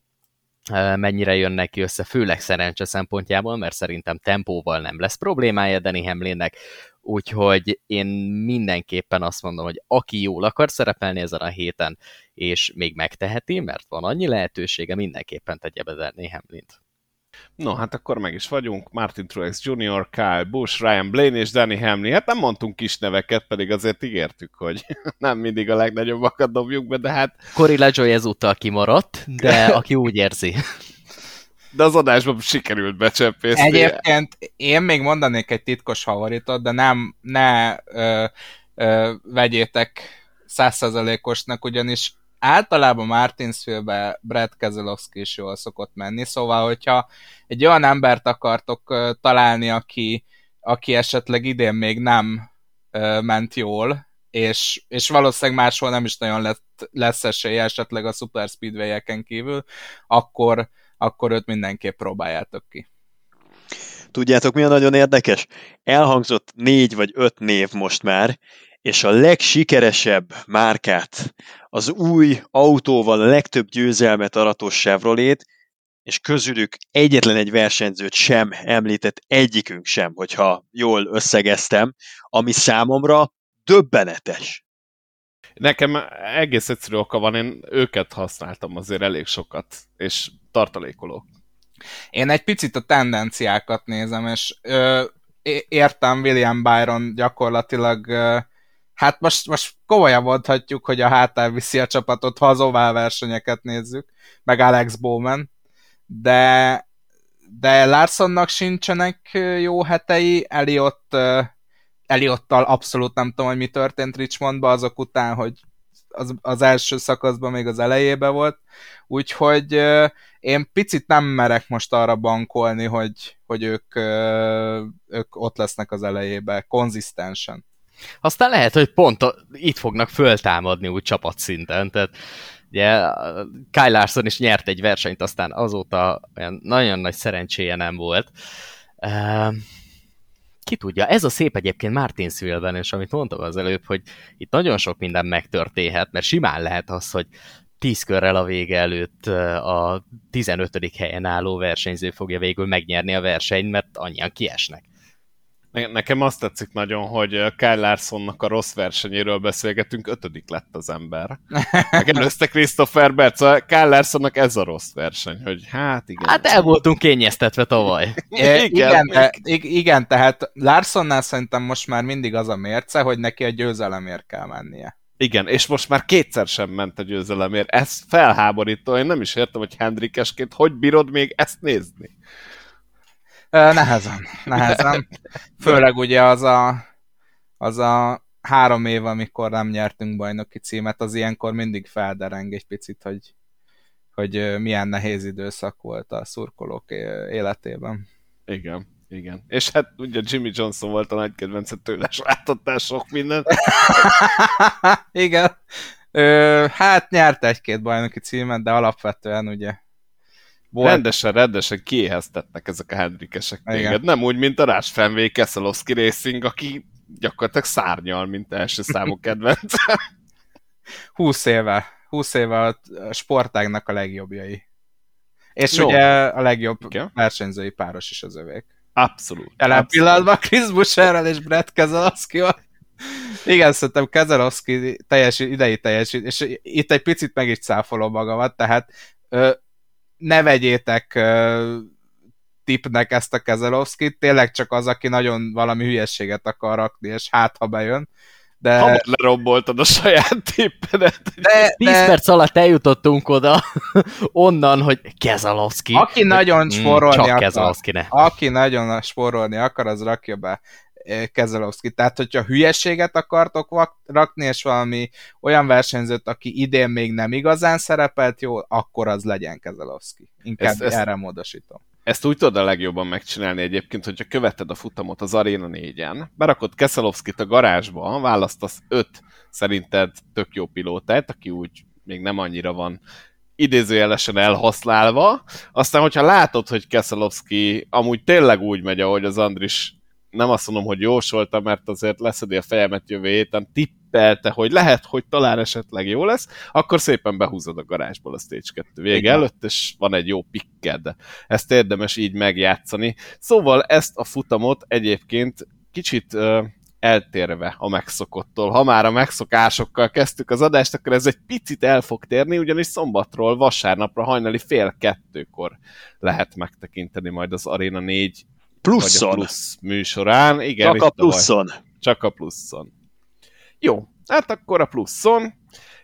mennyire jön neki össze, főleg szerencse szempontjából, mert szerintem tempóval nem lesz problémája Danny Hamlinnek, úgyhogy én mindenképpen azt mondom, hogy aki jól akar szerepelni ezen a héten, és még megteheti, mert van annyi lehetősége, mindenképpen tegye be Danny Hamlint. No, hát akkor meg is vagyunk. Martin Truex Jr., Kyle Busch, Ryan Blaney és Danny Hamlin. Hát nem mondtunk kis neveket, pedig azért ígértük, hogy nem mindig a legnagyobbakat dobjuk be, de hát... Cory LaJoy ezúttal kimaradt, de aki úgy érzi. De az adásban sikerült becsempészni. Egyébként én még mondanék egy titkos favoritot, de nem, ne ö, ö, vegyétek százszerzalékosnak, ugyanis általában Martinsville-be Brad Keselowski is jól szokott menni, szóval hogyha egy olyan embert akartok találni, aki, aki esetleg idén még nem ment jól, és, és valószínűleg máshol nem is nagyon lett, lesz esélye esetleg a Super Speedway-eken kívül, akkor, akkor őt mindenképp próbáljátok ki. Tudjátok, mi a nagyon érdekes? Elhangzott négy vagy öt név most már, és a legsikeresebb márkát, az új autóval a legtöbb győzelmet arató Chevrolet, és közülük egyetlen egy versenyzőt sem említett egyikünk sem, hogyha jól összegeztem, ami számomra döbbenetes. Nekem egész egyszerű oka van, én őket használtam azért elég sokat, és tartalékolok. Én egy picit a tendenciákat nézem, és ö, értem William Byron gyakorlatilag ö, hát most, most komolyan mondhatjuk, hogy a hátán viszi a csapatot, ha az ovál versenyeket nézzük, meg Alex Bowman, de, de Larsonnak sincsenek jó hetei, Eliott, Eliottal abszolút nem tudom, hogy mi történt Richmondban azok után, hogy az, az első szakaszban még az elejébe volt, úgyhogy én picit nem merek most arra bankolni, hogy, hogy ők, ők ott lesznek az elejébe, konzisztensen. Aztán lehet, hogy pont itt fognak föltámadni úgy csapatszinten, tehát ugye Kyle Larson is nyert egy versenyt, aztán azóta olyan nagyon nagy szerencséje nem volt. Uh, ki tudja, ez a szép egyébként Martinsville-ben, és amit mondtam az előbb, hogy itt nagyon sok minden megtörténhet, mert simán lehet az, hogy tíz körrel a vége előtt a 15. helyen álló versenyző fogja végül megnyerni a versenyt, mert annyian kiesnek. Nekem azt tetszik nagyon, hogy Kyle Larsonnak a rossz versenyéről beszélgetünk, ötödik lett az ember. Megelőzte Christopher Bertz, szóval Kyle Larsonnak ez a rossz verseny, hogy hát igen. Hát el voltunk kényeztetve tavaly. igen, igen, te, igen, tehát Larsonnál szerintem most már mindig az a mérce, hogy neki a győzelemért kell mennie. Igen, és most már kétszer sem ment a győzelemért. Ez felháborító, én nem is értem, hogy Hendrikesként hogy bírod még ezt nézni. Nehezen, nehezen. Főleg ugye az a, az a három év, amikor nem nyertünk bajnoki címet, az ilyenkor mindig feldereng egy picit, hogy, hogy milyen nehéz időszak volt a szurkolók életében. Igen, igen. És hát ugye Jimmy Johnson volt a nagy kedvence tőle, látottál sok mindent. igen. Ö, hát nyert egy-két bajnoki címet, de alapvetően ugye volt. Rendesen, rendesen kiéheztetnek ezek a Hendrikesek téged. Nem úgy, mint a Rás Fenway Kesselowski Racing, aki gyakorlatilag szárnyal, mint első számú kedvenc. 20 éve. 20 éve a sportágnak a legjobbjai. És Jó. ugye a legjobb Igen. versenyzői páros is az övék. Abszolút. Jelen pillanatban Chris Busherrel és Brett keselowski Igen, szerintem Keselowski teljes, idei teljesít, és itt egy picit meg is cáfolom magamat, tehát ö, ne vegyétek uh, tipnek ezt a Kezelowskit, tényleg csak az, aki nagyon valami hülyességet akar rakni, és hát ha bejön. De... Ha leromboltad a saját tippedet. De, 10 de... perc alatt eljutottunk oda, onnan, hogy Kezelowski. Aki nagyon mm, sporolni akar, aki nagyon sporolni akar, az rakja be Kezelowski. Tehát, hogyha hülyeséget akartok rakni, és valami olyan versenyzőt, aki idén még nem igazán szerepelt jól, akkor az legyen Kezelowski. Inkább ezt, erre ezt, módosítom. Ezt úgy tudod a legjobban megcsinálni egyébként, hogyha követed a futamot az Arena 4-en, berakod Keselowskit a garázsba, választasz öt szerinted tök jó pilótát, aki úgy még nem annyira van idézőjelesen elhasználva, aztán hogyha látod, hogy Keszelowski amúgy tényleg úgy megy, ahogy az Andris nem azt mondom, hogy jósolta, mert azért leszedi a fejemet jövő héten, tippelte, hogy lehet, hogy talán esetleg jó lesz, akkor szépen behúzod a garázsból a Stage 2 vége Igen. előtt, és van egy jó pikked. Ezt érdemes így megjátszani. Szóval ezt a futamot egyébként kicsit uh, eltérve a megszokottól. Ha már a megszokásokkal kezdtük az adást, akkor ez egy picit el fog térni, ugyanis szombatról vasárnapra hajnali fél kettőkor lehet megtekinteni majd az Arena 4 pluszon. Vagy a plusz műsorán. Igen, Csak a pluszon. Csak a pluszon. Jó, hát akkor a pluszon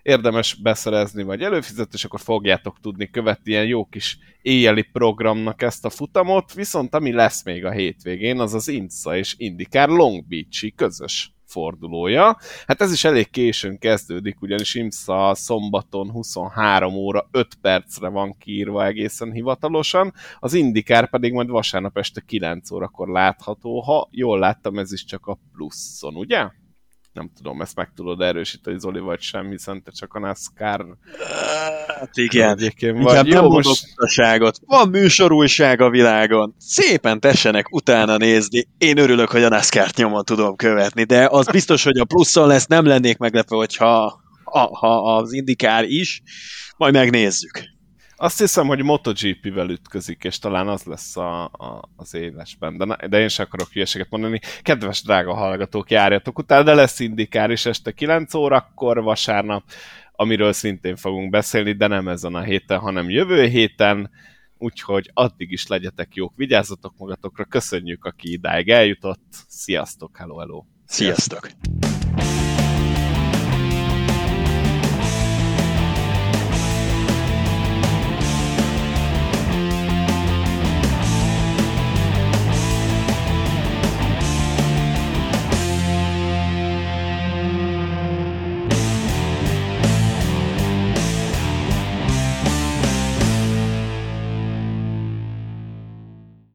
érdemes beszerezni vagy előfizet, és akkor fogjátok tudni követni ilyen jó kis éjjeli programnak ezt a futamot, viszont ami lesz még a hétvégén, az az INSA és IndyCar Long Beach-i közös fordulója. Hát ez is elég későn kezdődik, ugyanis IMSA szombaton 23 óra 5 percre van kiírva egészen hivatalosan, az Indikár pedig majd vasárnap este 9 órakor látható, ha jól láttam, ez is csak a pluszon, ugye? Nem tudom, ezt meg tudod erősíteni, Zoli, vagy sem, hiszen te csak a NASCAR Hát igen, vagy. Jó, nem most... Van műsorújság a világon. Szépen tessenek utána nézni. Én örülök, hogy a NASCAR-t nyomon tudom követni, de az biztos, hogy a pluszon lesz, nem lennék meglepve, hogyha ha, ha az indikár is. Majd megnézzük. Azt hiszem, hogy MotoGP-vel ütközik, és talán az lesz a, a, az élesben. De, de én sem akarok hülyeséget mondani. Kedves drága hallgatók, járjatok utána, de lesz indikár is este 9 órakor vasárnap, amiről szintén fogunk beszélni, de nem ezen a héten, hanem jövő héten. Úgyhogy addig is legyetek jók, vigyázzatok magatokra, köszönjük, aki idáig eljutott. Sziasztok, hello, hello! Sziasztok! Sziasztok.